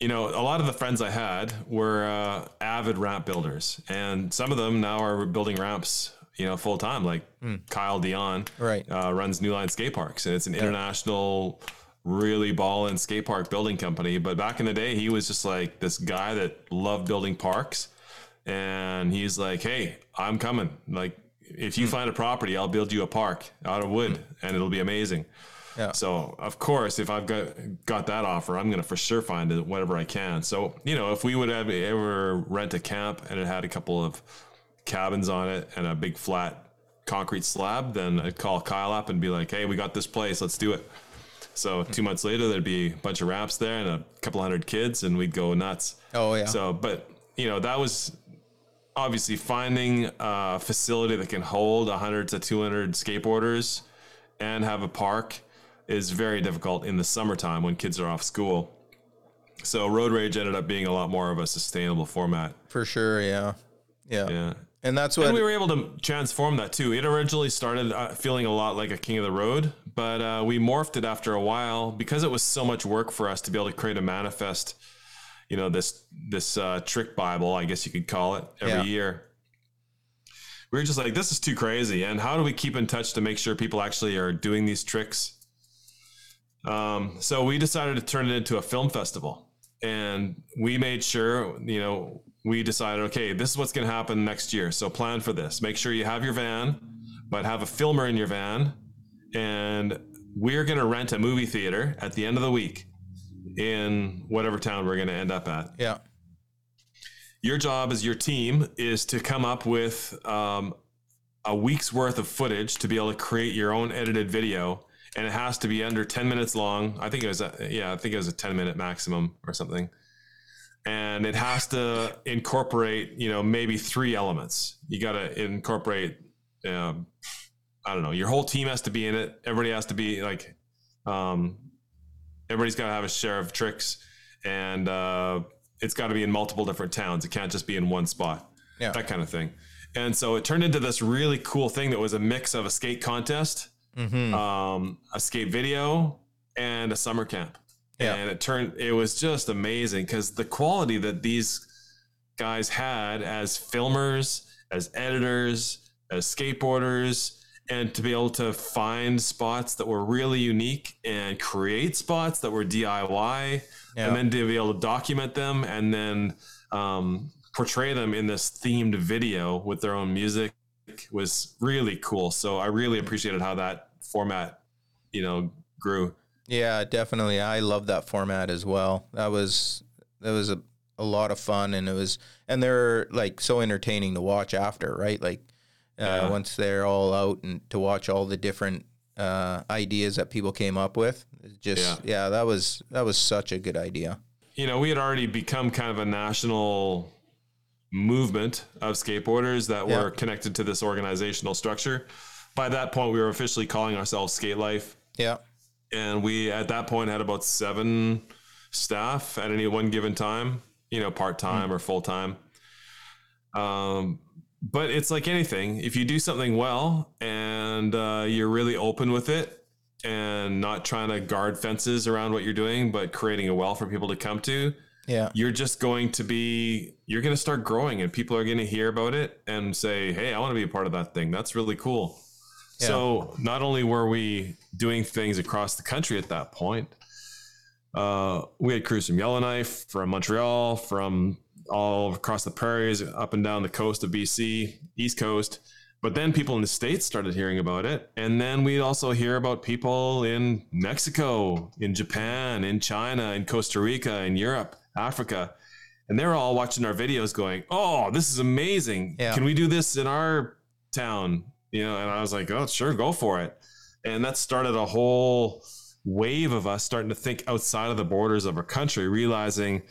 you know, a lot of the friends I had were uh, avid ramp builders, and some of them now are building ramps, you know, full time. Like Kyle Dion, Right. uh, runs New Line Skate Parks, and it's an international, really ballin' skate park building company. But back in the day, he was just like this guy that loved building parks, and he's like, "Hey, I'm coming. Like, if you find a property, I'll build you a park out of wood, and it'll be amazing." Yeah. So of course, if I've got got that offer, I'm gonna for sure find it whatever I can. So you know, if we would have ever rent a camp and it had a couple of cabins on it and a big flat concrete slab, then I'd call Kyle up and be like, "Hey, we got this place. Let's do it." So hmm. two months later, there'd be a bunch of ramps there and a couple hundred kids, and we'd go nuts. Oh yeah. So, but you know, that was obviously finding a facility that can hold 100 to 200 skateboarders and have a park is very difficult in the summertime when kids are off school. So, Road Rage ended up being a lot more of a sustainable format. For sure. Yeah. Yeah. Yeah. And that's what. And we were able to transform that too. It originally started uh, feeling a lot like a King of the Road, but uh, we morphed it after a while because it was so much work for us to be able to create a manifest. You know this this uh, trick Bible, I guess you could call it, every Yeah. year. We were just like, this is too crazy, and how do we keep in touch to make sure people actually are doing these tricks? Um, so we decided to turn it into a film festival, and we made sure, you know, we decided, okay, this is what's going to happen next year. So plan for this. Make sure you have your van, but have a filmer in your van, and we're going to rent a movie theater at the end of the week in whatever town we're going to end up at yeah. your job as your team is to come up with um, a week's worth of footage to be able to create your own edited video and it has to be under 10 minutes long. I think it was a, yeah i think it was a 10 minute maximum or something. And it has to incorporate you know maybe three elements. You got to incorporate um, i don't know your whole team has to be in it. Everybody has to be like um, everybody's got to have a share of tricks. And uh, it's got to be in multiple different towns. It can't just be in one spot. Yeah. that kind of thing. And so it turned into this really cool thing that was a mix of a skate contest Mm-hmm. um, a skate video and a summer camp Yeah. and it turned it was just amazing because the quality that these guys had as filmers as editors as skateboarders and to be able to find spots that were really unique and create spots that were diy Yeah. and then to be able to document them and then um, portray them in this themed video with their own music was really cool so i really appreciated how that format you know grew Yeah, definitely. I love that format as well. That was that was a, a lot of fun, and it was and they're like so entertaining to watch after, right? Like uh, Yeah. once they're all out and to watch all the different uh, ideas that people came up with. Just yeah. that was that was such a good idea. you know, we had already become kind of a national movement of skateboarders that Yeah. were connected to this organizational structure. By that point, we were officially calling ourselves Skate Life. Yeah, And we, at that point, had about seven staff at any one given time, you know, part time or full time. Um, but it's like anything if you do something well and uh, you're really open with it and not trying to guard fences around what you're doing, but creating a well for people to come to, yeah, you're just going to be you're going to start growing and people are going to hear about it and say hey i want to be a part of that thing. That's really cool. So not only were we doing things across the country at that point uh, we had crews from yellowknife from montreal from all across the prairies up and down the coast of bc east coast. But then people in the states started hearing about it. And then we'd also hear about people in mexico in japan in china in costa rica in europe africa. And they were all watching our videos going oh this is amazing. Yeah. can we do this in our town? You know and i was like oh sure go for it. And that started a whole wave of us starting to think outside of the borders of our country realizing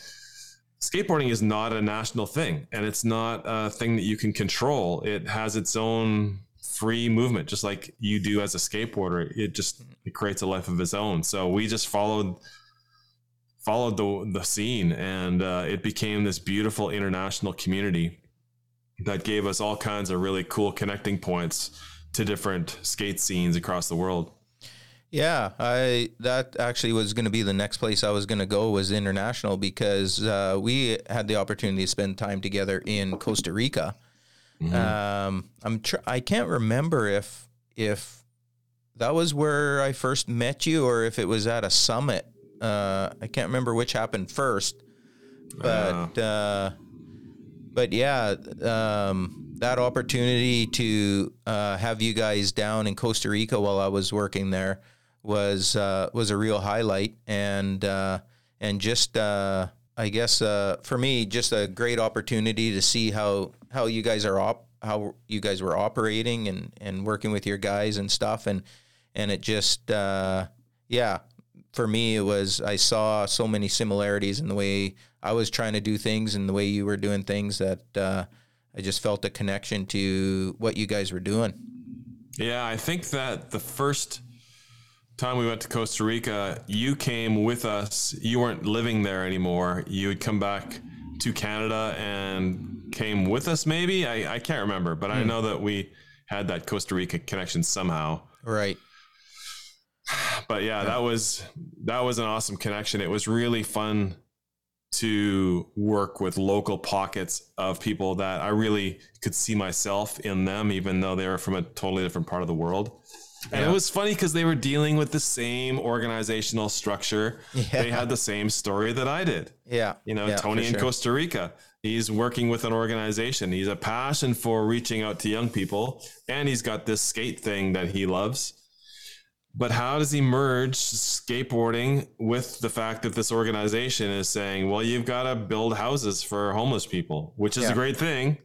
skateboarding is not a national thing and it's not a thing that you can control. It has its own free movement just like you do as a skateboarder. It just it creates a life of its own. So we just followed followed the the scene and uh, it became this beautiful international community that gave us all kinds of really cool connecting points to different skate scenes across the world Yeah, I that actually was going to be the next place I was going to go was international because uh, we had the opportunity to spend time together in Costa Rica. Mm-hmm. Um, I'm tr- I can't remember if if that was where I first met you or if it was at a summit. Uh, I can't remember which happened first, but uh, but yeah, um, that opportunity to uh, have you guys down in Costa Rica while I was working there was uh, was a real highlight, and uh, and just uh, I guess uh, for me, just a great opportunity to see how how you guys are op- how you guys were operating and and working with your guys and stuff, and and it just uh, yeah, for me it was I saw so many similarities in the way I was trying to do things and the way you were doing things that uh, I just felt a connection to what you guys were doing. Yeah, I think that the first time we went to Costa Rica, you came with us. You weren't living there anymore. You had come back to Canada and came with us, maybe. I, I can't remember, but mm. I hmm. know that we had that Costa Rica connection somehow. Right. But yeah, yeah, that was that was an awesome connection. It was really fun to work with local pockets of people that I really could see myself in them, even though they were from a totally different part of the world. And yeah. it was funny because they were dealing with the same organizational structure. Yeah. They had the same story that I did. Yeah. You know, yeah, Tony in sure. Costa Rica, he's working with an organization. He's a passion for reaching out to young people. And he's got this skate thing that he loves. But how does he merge skateboarding with the fact that this organization is saying, well, you've got to build houses for homeless people, which is a great thing.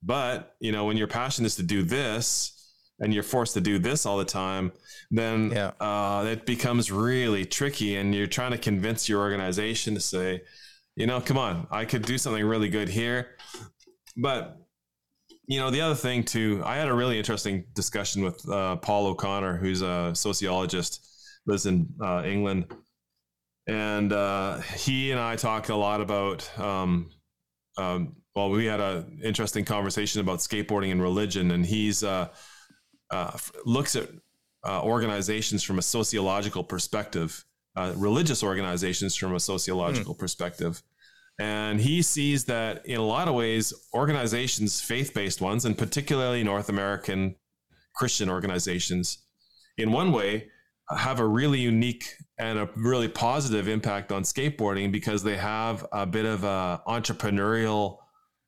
But, you know, when your passion is to do this, and you're forced to do this all the time, then yeah. uh, it becomes really tricky. And you're trying to convince your organization to say, you know, come on, I could do something really good here. But, you know, the other thing too, I had a really interesting discussion with uh, Paul O'Connor, who's a sociologist, lives in uh, England. And uh, he and I talked a lot about um, um, well, we had an interesting conversation about skateboarding and religion, and he's uh, uh, looks at uh, organizations from a sociological perspective, uh, religious organizations from a sociological mm. perspective. And he sees that in a lot of ways, organizations, faith based ones, and particularly North American Christian organizations, in one way, have a really unique and a really positive impact on skateboarding because they have a bit of a entrepreneurial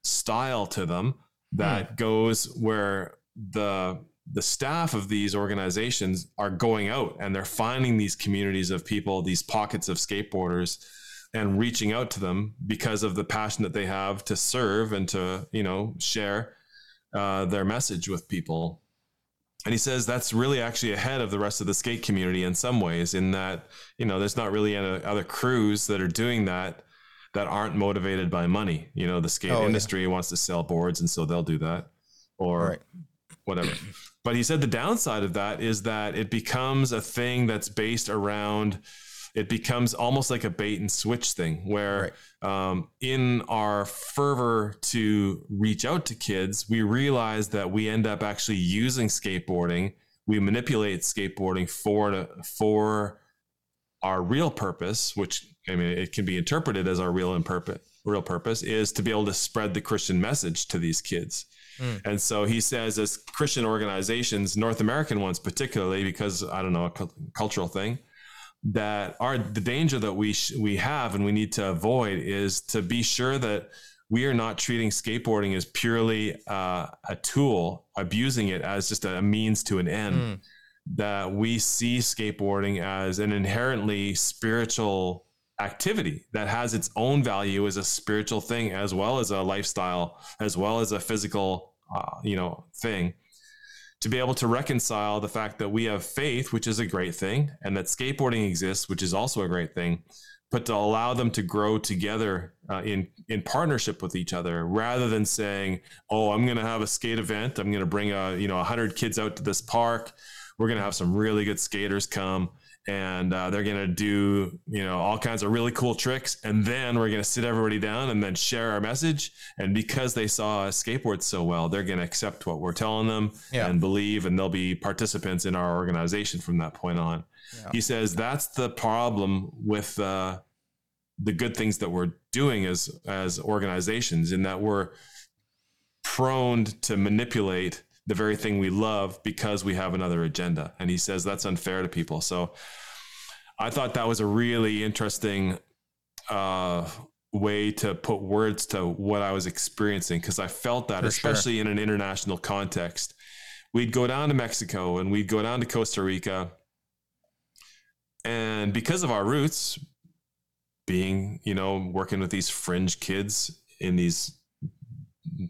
style to them that mm. goes where the the staff of these organizations are going out and they're finding these communities of people, these pockets of skateboarders, and reaching out to them because of the passion that they have to serve and to you know share uh, their message with people. And he says that's really actually ahead of the rest of the skate community in some ways, in that you know there's not really any other crews that are doing that that aren't motivated by money. You know, the skate oh, industry yeah. wants to sell boards, and so they'll do that, or right. whatever. But he said the downside of that is that it becomes a thing that's based around it becomes almost like a bait and switch thing where right. um, in our fervor to reach out to kids we realize that we end up actually using skateboarding we manipulate skateboarding for for our real purpose which i mean it can be interpreted as our real and purpose real purpose is to be able to spread the christian message to these kids Mm. And so he says, as Christian organizations, North American ones particularly, because I don't know, a cu- cultural thing, that are the danger that we sh- we have and we need to avoid is to be sure that we are not treating skateboarding as purely uh, a tool, abusing it as just a means to an end. Mm. That we see skateboarding as an inherently spiritual activity that has its own value as a spiritual thing as well as a lifestyle as well as a physical uh, you know thing to be able to reconcile the fact that we have faith which is a great thing and that skateboarding exists which is also a great thing but to allow them to grow together uh, in in partnership with each other rather than saying oh i'm going to have a skate event. I'm going to bring a you know 100 kids out to this park. We're going to have some really good skaters come and uh, they're gonna do you know all kinds of really cool tricks and then we're gonna sit everybody down and then share our message and because they saw us skateboard so well they're gonna accept what we're telling them Yeah. and believe and they'll be participants in our organization from that point on Yeah. he says that's the problem with uh, the good things that we're doing as as organizations in that we're prone to manipulate the very thing we love because we have another agenda. And he says that's unfair to people. So i thought that was a really interesting uh, way to put words to what i was experiencing because i felt that For sure. especially in an international context. We'd go down to mexico and we'd go down to costa rica. And because of our roots being you know working with these fringe kids in these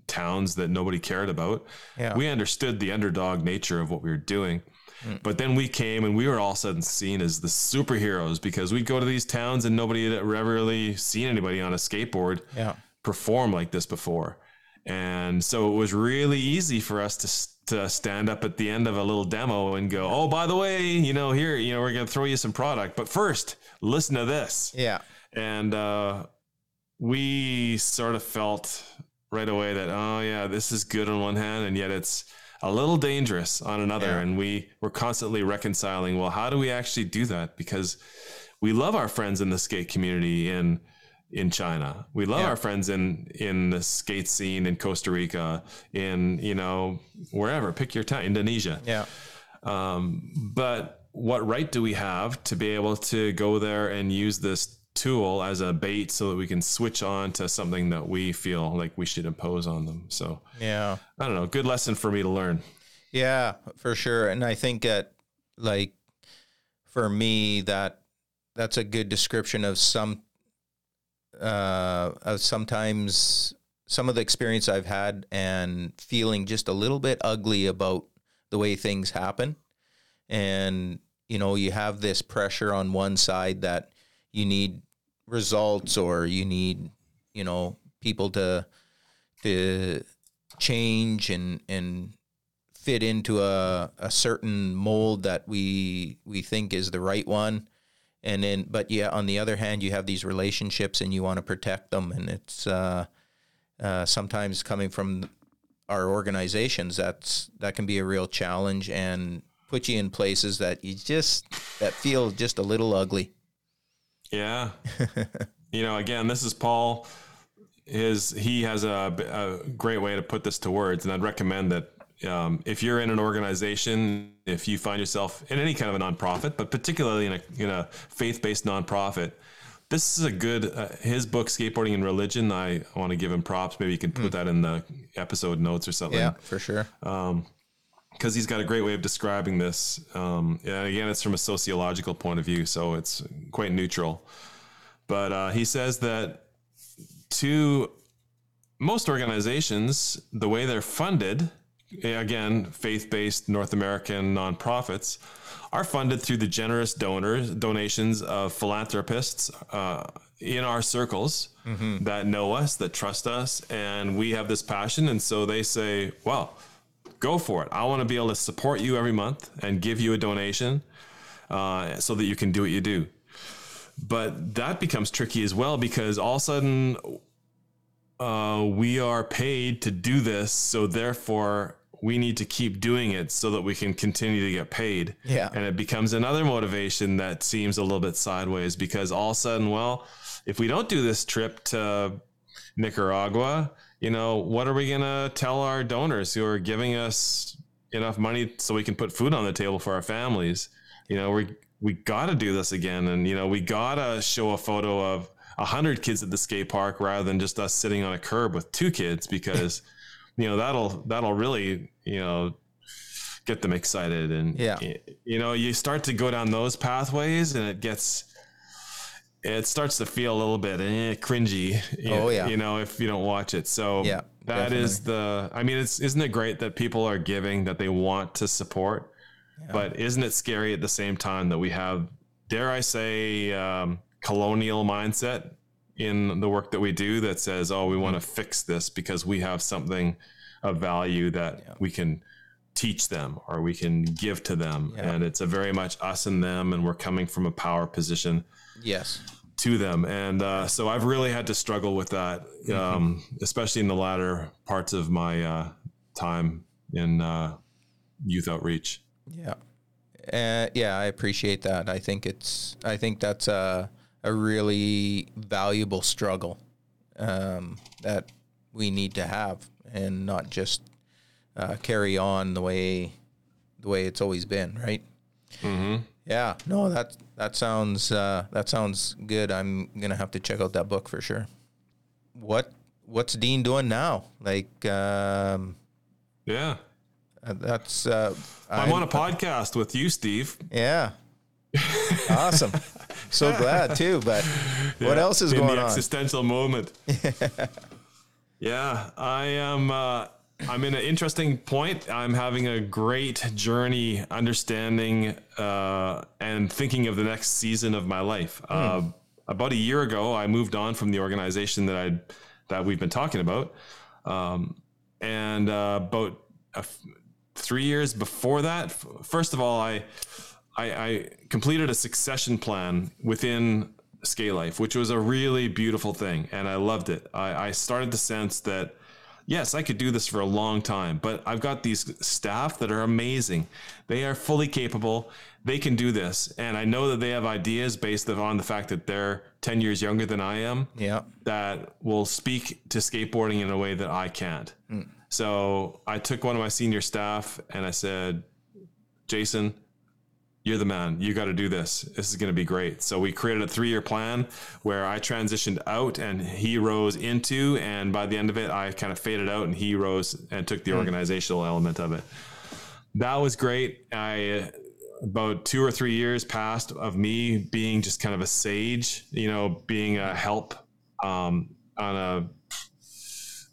towns that nobody cared about Yeah. we understood the underdog nature of what we were doing Mm. but then we came and we were all of a sudden seen as the superheroes because we'd go to these towns and nobody had ever really seen anybody on a skateboard yeah. perform like this before. And so it was really easy for us to, to stand up at the end of a little demo and go, oh, by the way, you know, here, you know, we're going to throw you some product. But first, listen to this. Yeah. And uh, we sort of felt right away that, oh, yeah, this is good on one hand, and yet it's a little dangerous on another. Yeah. And we were constantly reconciling, well, how do we actually do that? Because we love our friends in the skate community in in China. We love Yeah. our friends in in the skate scene in Costa Rica, in you know wherever. Pick your town, Indonesia. Yeah. Um, but what right do we have to be able to go there and use this tool as a bait so that we can switch on to something that we feel like we should impose on them? So Yeah. I don't know. Good lesson for me to learn. Yeah, for sure. And I think that like for me that that's a good description of some uh of sometimes some of the experience I've had and feeling just a little bit ugly about the way things happen. And you know, you have this pressure on one side that you need results or you need, you know, people to to change and and fit into a, a certain mold that we we think is the right one. And then but yeah on the other hand you have these relationships and you want to protect them. And it's uh, uh, sometimes coming from our organizations that's that can be a real challenge and put you in places that you just that feel just a little ugly Yeah. you know, again, this is Paul. His he has a, a great way to put this to words, and I'd recommend that um, if you're in an organization, if you find yourself in any kind of a nonprofit, but particularly in a in a faith-based nonprofit, this is a good. Uh, his book, Skateboarding and Religion. I want to give him props. Maybe you can put that in the episode notes or something yeah for sure because he's got a great way of describing this. Um, and again, it's from a sociological point of view, so it's quite neutral. But uh, he says that to most organizations, the way they're funded, again, faith based North American nonprofits, are funded through the generous donors, donations of philanthropists uh, in our circles that know us, that trust us, and we have this passion. And so they say, well, go for it. I want to be able to support you every month and give you a donation uh, so that you can do what you do. But that becomes tricky as well because all of a sudden uh, we are paid to do this. So therefore, we need to keep doing it so that we can continue to get paid. Yeah. And it becomes another motivation that seems a little bit sideways because all of a sudden, well, if we don't do this trip to Nicaragua, you know, what are we going to tell our donors who are giving us enough money so we can put food on the table for our families? You know, we we got to do this again and you know, we got to show a photo of a 100 kids at the skate park rather than just us sitting on a curb with two kids because you know, that'll that'll really, you know, get them excited and Yeah. you know, you start to go down those pathways and it gets it starts to feel a little bit eh, cringy. you- Oh, yeah. You know, if you don't watch it. So Yeah, that is the. I mean, it's isn't it great that people are giving that they want to support, but isn't it scary at the same time that we have, dare I say, um, colonial mindset in the work that we do that says, oh, we want to fix this because we have something of value that we can teach them or we can give to them. Yeah. And it's a very much us and them, and we're coming from a power position Yes. to them. And uh, so I've really had to struggle with that, um, especially in the latter parts of my uh, time in uh, youth outreach. Yeah. Uh, yeah, I appreciate that. I think it's I think that's a a really valuable struggle um, that we need to have and not just uh, carry on the way the way it's always been, right? Mm-hmm. Yeah. No, that that sounds uh, that sounds good. I'm gonna have to check out that book for sure. What what's Dean doing now? Like um, Yeah. uh, that's uh, I'm on a podcast with you, Steve. Yeah. awesome. So glad too. But what else is in going the on? existential moment. yeah, I am. Uh, I'm in an interesting point. I'm having a great journey, understanding uh, and thinking of the next season of my life. Hmm. Uh, about a year ago, I moved on from the organization that I that we've been talking about, um, and uh, about a f- three years before that, f- first of all, I, I I completed a succession plan within Skate Life, which was a really beautiful thing, and I loved it. I, I started to sense that yes, I could do this for a long time, but I've got these staff that are amazing. They are fully capable. They can do this, and I know that they have ideas based on the fact that they're ten years younger than I am yeah. that will speak to skateboarding in a way that I can't. Hmm. So I took one of my senior staff and I said, Jason, you're the man. You got to do this. This is going to be great. So we created a three year plan where I transitioned out and he rose into. And by the end of it, I kind of faded out and he rose and took the organizational element of it. That was great. I about two or three years passed of me being just kind of a sage, you know, being a help um, on a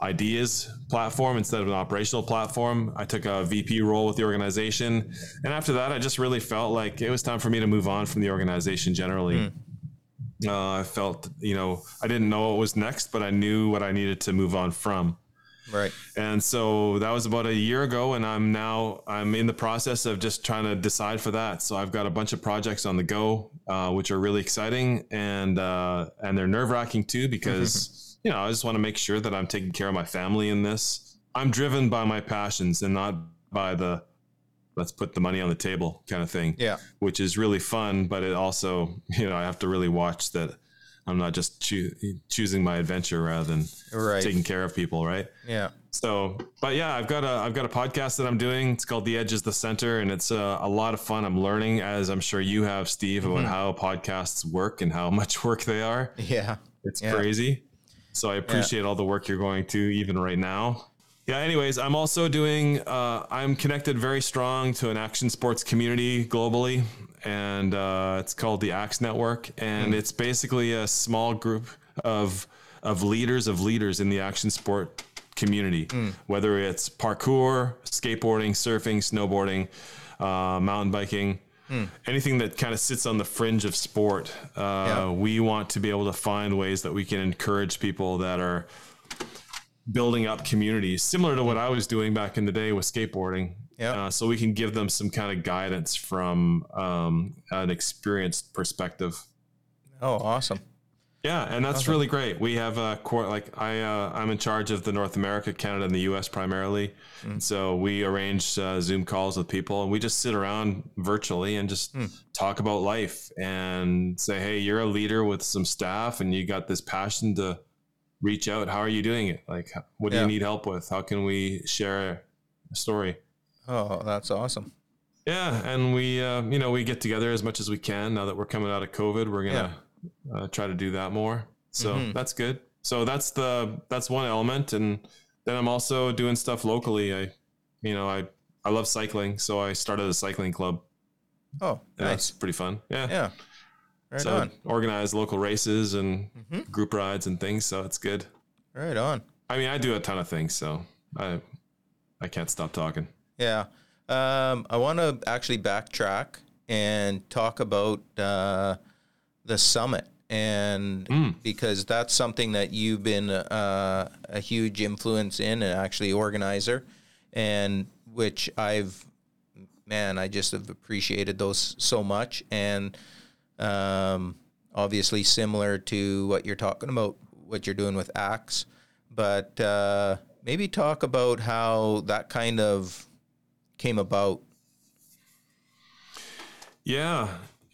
ideas platform instead of an operational platform. I took a VP role with the organization. And after that, I just really felt like it was time for me to move on from the organization generally. Uh, I felt, you know, I didn't know what was next, but I knew what I needed to move on from. Right. And so that was about a year ago, and I'm now I'm in the process of just trying to decide for that. So I've got a bunch of projects on the go, uh, which are really exciting, and uh, and they're nerve wracking too because you know I just want to make sure that I'm taking care of my family in this. I'm driven by my passions and not by the let's put the money on the table kind of thing, Yeah. which is really fun. But it also you know I have to really watch that I'm not just choo- choosing my adventure rather than Right. taking care of people, right? Yeah. So, but yeah, I've got a I've got a podcast that I'm doing. It's called The Edge is the Center, and it's uh, a lot of fun. I'm learning, as I'm sure you have, Steve, about how podcasts work and how much work they are. Yeah. It's Yeah. crazy. So I appreciate all the work you're going to even right now. Yeah. Anyways, I'm also doing. Uh, I'm connected very strong to an action sports community globally, and uh, it's called the Axe Network, and it's basically a small group of of leaders of leaders in the action sport community, whether it's parkour, skateboarding, surfing, snowboarding, uh, mountain biking. Anything that kind of sits on the fringe of sport, uh, Yeah. we want to be able to find ways that we can encourage people that are building up communities similar to what I was doing back in the day with skateboarding. Yeah. Uh, so we can give them some kind of guidance from um, an experienced perspective. Oh, awesome. Yeah, and that's really great. We have a core like I uh, I'm in charge of the North America, Canada, and the U.S. primarily. And so we arrange uh, Zoom calls with people, and we just sit around virtually and just talk about life and say, "Hey, you're a leader with some staff, and you got this passion to reach out. How are you doing it? Like, what do Yeah. you need help with? How can we share a story?" Oh, that's awesome. Yeah, and we uh, you know we get together as much as we can now that we're coming out of COVID. We're gonna uh, try to do that more. So Mhm. that's good. So that's the that's one element, and then I'm also doing stuff locally. I you know I I love cycling, so I started a cycling club. Oh, Yeah, nice. It's pretty fun. Yeah. Yeah. Right so on. organize local races and Mhm. group rides and things. So it's good. Right on. I mean, I do a ton of things, so I I can't stop talking. Yeah. Um, I want to actually backtrack and talk about uh, the summit, and Mm. because that's something that you've been uh, a huge influence in, and actually organizer. and which I've man, I just have appreciated those so much, and um, obviously similar to what you're talking about, what you're doing with Axe, but uh, maybe talk about how that kind of came about. Yeah,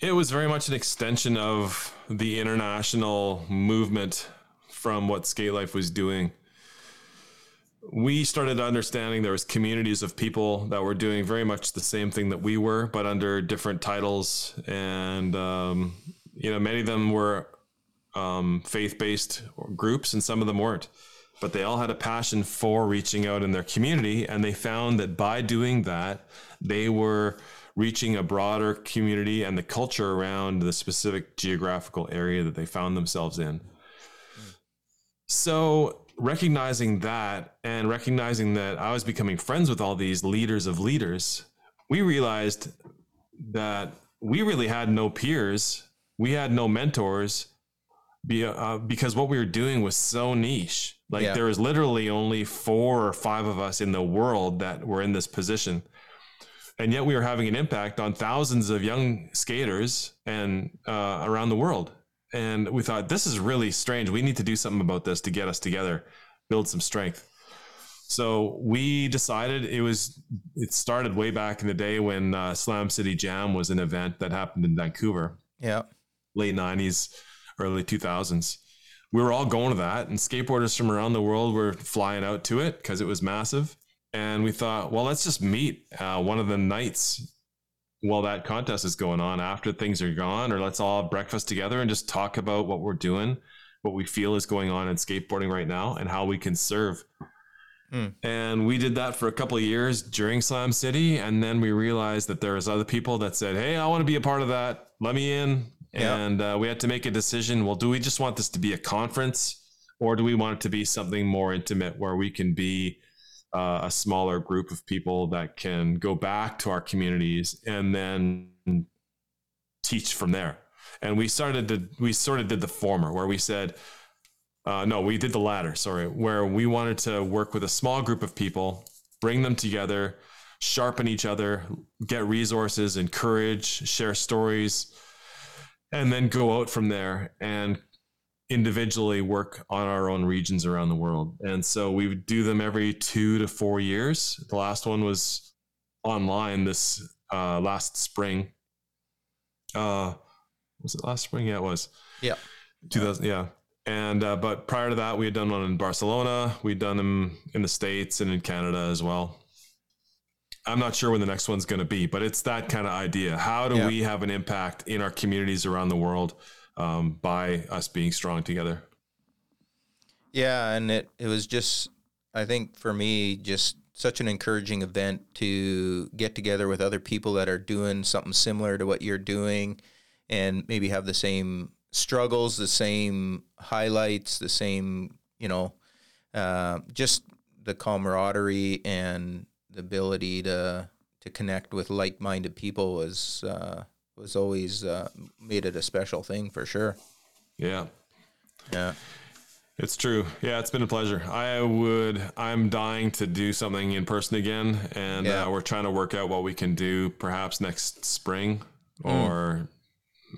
it was very much an extension of the international movement from what Skate Life was doing we started understanding there was communities of people that were doing very much the same thing that we were, but under different titles, and um, you know, many of them were um, faith-based groups, and some of them weren't. But they all had a passion for reaching out in their community, and they found that by doing that, they were reaching a broader community and the culture around the specific geographical area that they found themselves in. So recognizing that and recognizing that I was becoming friends with all these leaders of leaders, we realized that we really had no peers. We had no mentors be, uh, because what we were doing was so niche. Like yeah. there was literally only four or five of us in the world that were in this position. And yet we were having an impact on thousands of young skaters and uh, around the world and we thought this is really strange. We need to do something about this to get us together, build some strength. So we decided it was. It started way back in the day when uh, Slam City Jam was an event that happened in Vancouver. Yeah, late '90s, early 2000s. We were all going to that, and skateboarders from around the world were flying out to it because it was massive. And we thought, well, let's just meet uh, one of the nights while that contest is going on after things are gone or let's all have breakfast together and just talk about what we're doing what we feel is going on in skateboarding right now and how we can serve. Mm. and we did that for a couple of years during slam city and then we realized that there was other people that said hey i want to be a part of that. Let me in. And uh, we had to make a decision well do we just want this to be a conference or do we want it to be something more intimate where we can be uh, a smaller group of people that can go back to our communities and then teach from there. And we started to, we sort of did the former where we said, uh, no, we did the latter, sorry, where we wanted to work with a small group of people, bring them together, sharpen each other, get resources, encourage, share stories, and then go out from there and individually work on our own regions around the world. And so we would do them every two to four years. The last one was online this uh, last spring. Uh, was it last spring? Yeah, it was. Yeah. 2000. Yeah. And, uh, but prior to that, we had done one in Barcelona. We'd done them in the States and in Canada as well. I'm not sure when the next one's going to be, but it's that kind of idea. How do yeah. we have an impact in our communities around the world? Um, by us being strong together. Yeah, and it it was just I think for me just such an encouraging event to get together with other people that are doing something similar to what you're doing and maybe have the same struggles, the same highlights, the same, you know, uh, just the camaraderie and the ability to to connect with like-minded people was uh, was always uh, made it a special thing for sure. Yeah. Yeah. It's true. Yeah, it's been a pleasure. I would. I'm dying to do something in person again, and yeah. uh, we're trying to work out what we can do, perhaps next spring, mm. or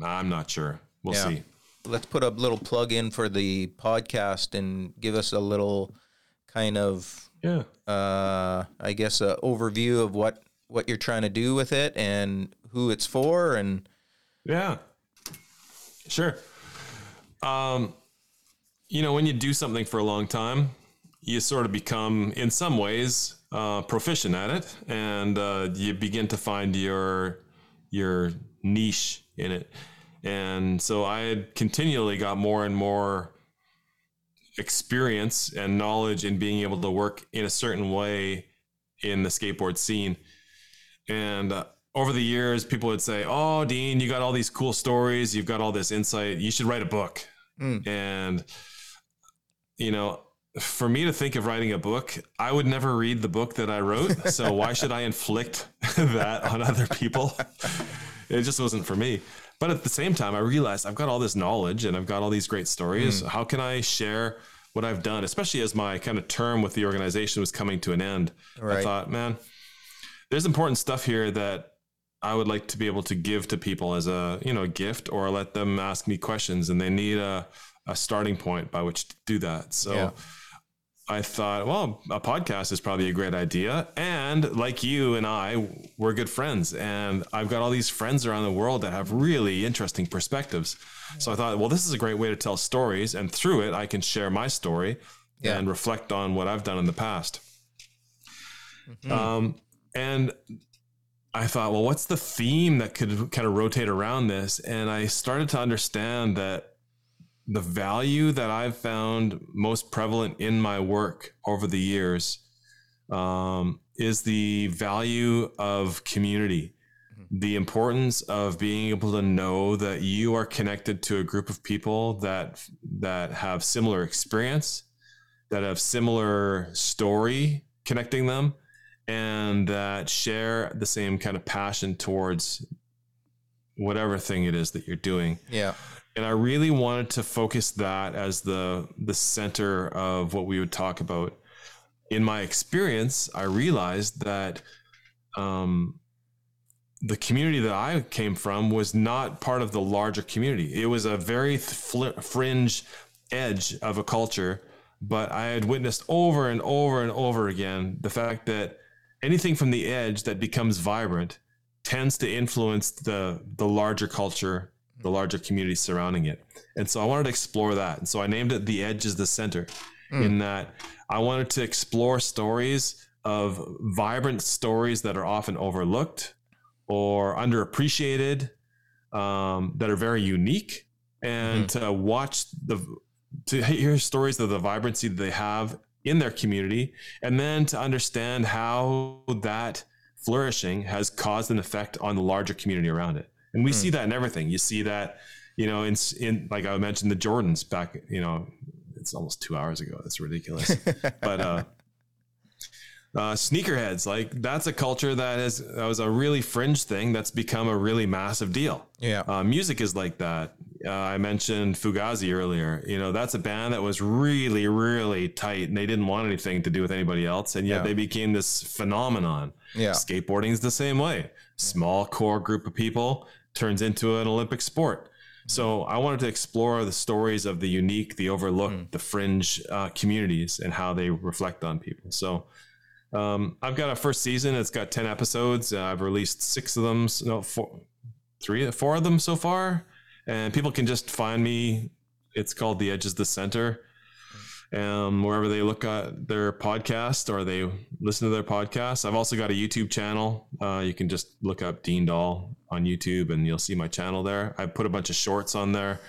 I'm not sure. We'll yeah. see. Let's put a little plug in for the podcast and give us a little kind of, yeah, uh, I guess, a overview of what what you're trying to do with it and who it's for and yeah. Sure. Um you know when you do something for a long time you sort of become in some ways uh, proficient at it and uh, you begin to find your your niche in it. And so i had continually got more and more experience and knowledge in being able to work in a certain way in the skateboard scene. And uh, over the years, people would say, "Oh, Dean, you got all these cool stories. You've got all this insight. You should write a book." Mm. And you know, for me to think of writing a book, I would never read the book that I wrote. So why should I inflict that on other people? It just wasn't for me. But at the same time, I realized I've got all this knowledge and I've got all these great stories. Mm. How can I share what I've done, especially as my kind of term with the organization was coming to an end. Right. I thought, man, there's important stuff here that I would like to be able to give to people as a you know gift, or let them ask me questions, and they need a a starting point by which to do that. So. Yeah. I thought, well, a podcast is probably a great idea. And like you and I, we're good friends. And I've got all these friends around the world that have really interesting perspectives. So I thought, well, this is a great way to tell stories. And through it, I can share my story yeah. and reflect on what I've done in the past. Mm-hmm. Um, and I thought, well, what's the theme that could kind of rotate around this? And I started to understand that the value that I've found most prevalent in my work over the years um, is the value of community, mm-hmm. the importance of being able to know that you are connected to a group of people that that have similar experience, that have similar story connecting them, and that share the same kind of passion towards whatever thing it is that you're doing. Yeah and I really wanted to focus that as the the center of what we would talk about. In my experience, I realized that um, the community that I came from was not part of the larger community. It was a very fl- fringe edge of a culture, but I had witnessed over and over and over again the fact that anything from the edge that becomes vibrant tends to influence the the larger culture the larger community surrounding it. And so I wanted to explore that. And so I named it The Edge is the Center, mm. in that I wanted to explore stories of vibrant stories that are often overlooked or underappreciated, um, that are very unique, and mm. to watch the to hear stories of the vibrancy that they have in their community, and then to understand how that flourishing has caused an effect on the larger community around it. And we mm. see that in everything. You see that, you know, in, in like I mentioned the Jordans back, you know, it's almost two hours ago. That's ridiculous. but, uh, uh, sneakerheads, like that's a culture that is that was a really fringe thing that's become a really massive deal. Yeah, uh, music is like that. Uh, I mentioned Fugazi earlier. You know, that's a band that was really, really tight, and they didn't want anything to do with anybody else, and yet yeah. they became this phenomenon. Yeah, skateboarding is the same way. Small core group of people turns into an Olympic sport. So I wanted to explore the stories of the unique, the overlooked, mm. the fringe uh, communities and how they reflect on people. So um, I've got a first season. It's got 10 episodes. Uh, I've released six of them. No, four, three, four of them so far. And people can just find me. It's called The Edge is the Center um, wherever they look at their podcast or they listen to their podcast. I've also got a YouTube channel. Uh, you can just look up Dean Dahl on YouTube and you'll see my channel there. I put a bunch of shorts on there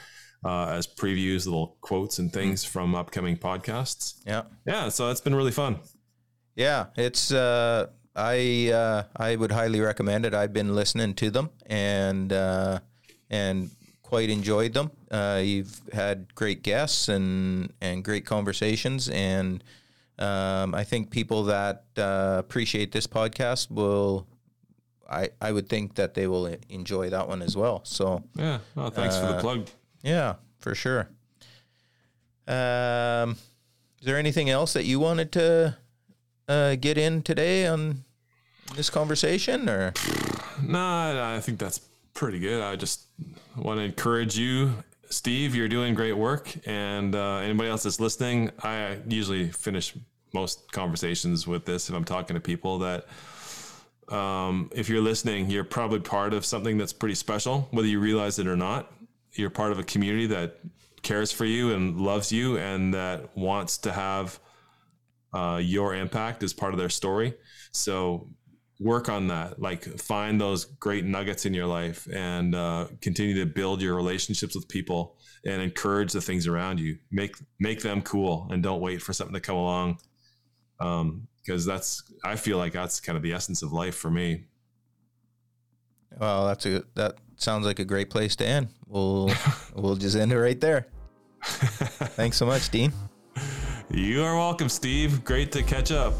uh, as previews, little quotes and things from upcoming podcasts. Yeah. Yeah. So it's been really fun. Yeah. It's, uh, I, uh, I would highly recommend it. I've been listening to them and, uh, and quite enjoyed them. Uh, you've had great guests and and great conversations, and um, I think people that uh, appreciate this podcast will. I, I would think that they will enjoy that one as well. So yeah, well, thanks uh, for the uh, plug. Yeah, for sure. Um, is there anything else that you wanted to uh, get in today on this conversation, or? No, I think that's pretty good. I just want to encourage you, Steve. You're doing great work, and uh, anybody else that's listening, I usually finish most conversations with this if I'm talking to people that. Um, if you're listening, you're probably part of something that's pretty special, whether you realize it or not. You're part of a community that cares for you and loves you and that wants to have uh, your impact as part of their story. So work on that like find those great nuggets in your life and uh, continue to build your relationships with people and encourage the things around you. Make make them cool and don't wait for something to come along. Um because that's i feel like that's kind of the essence of life for me. Well that's a that sounds like a great place to end. We'll we'll just end it right there. Thanks so much dean. You are welcome steve. Great to catch up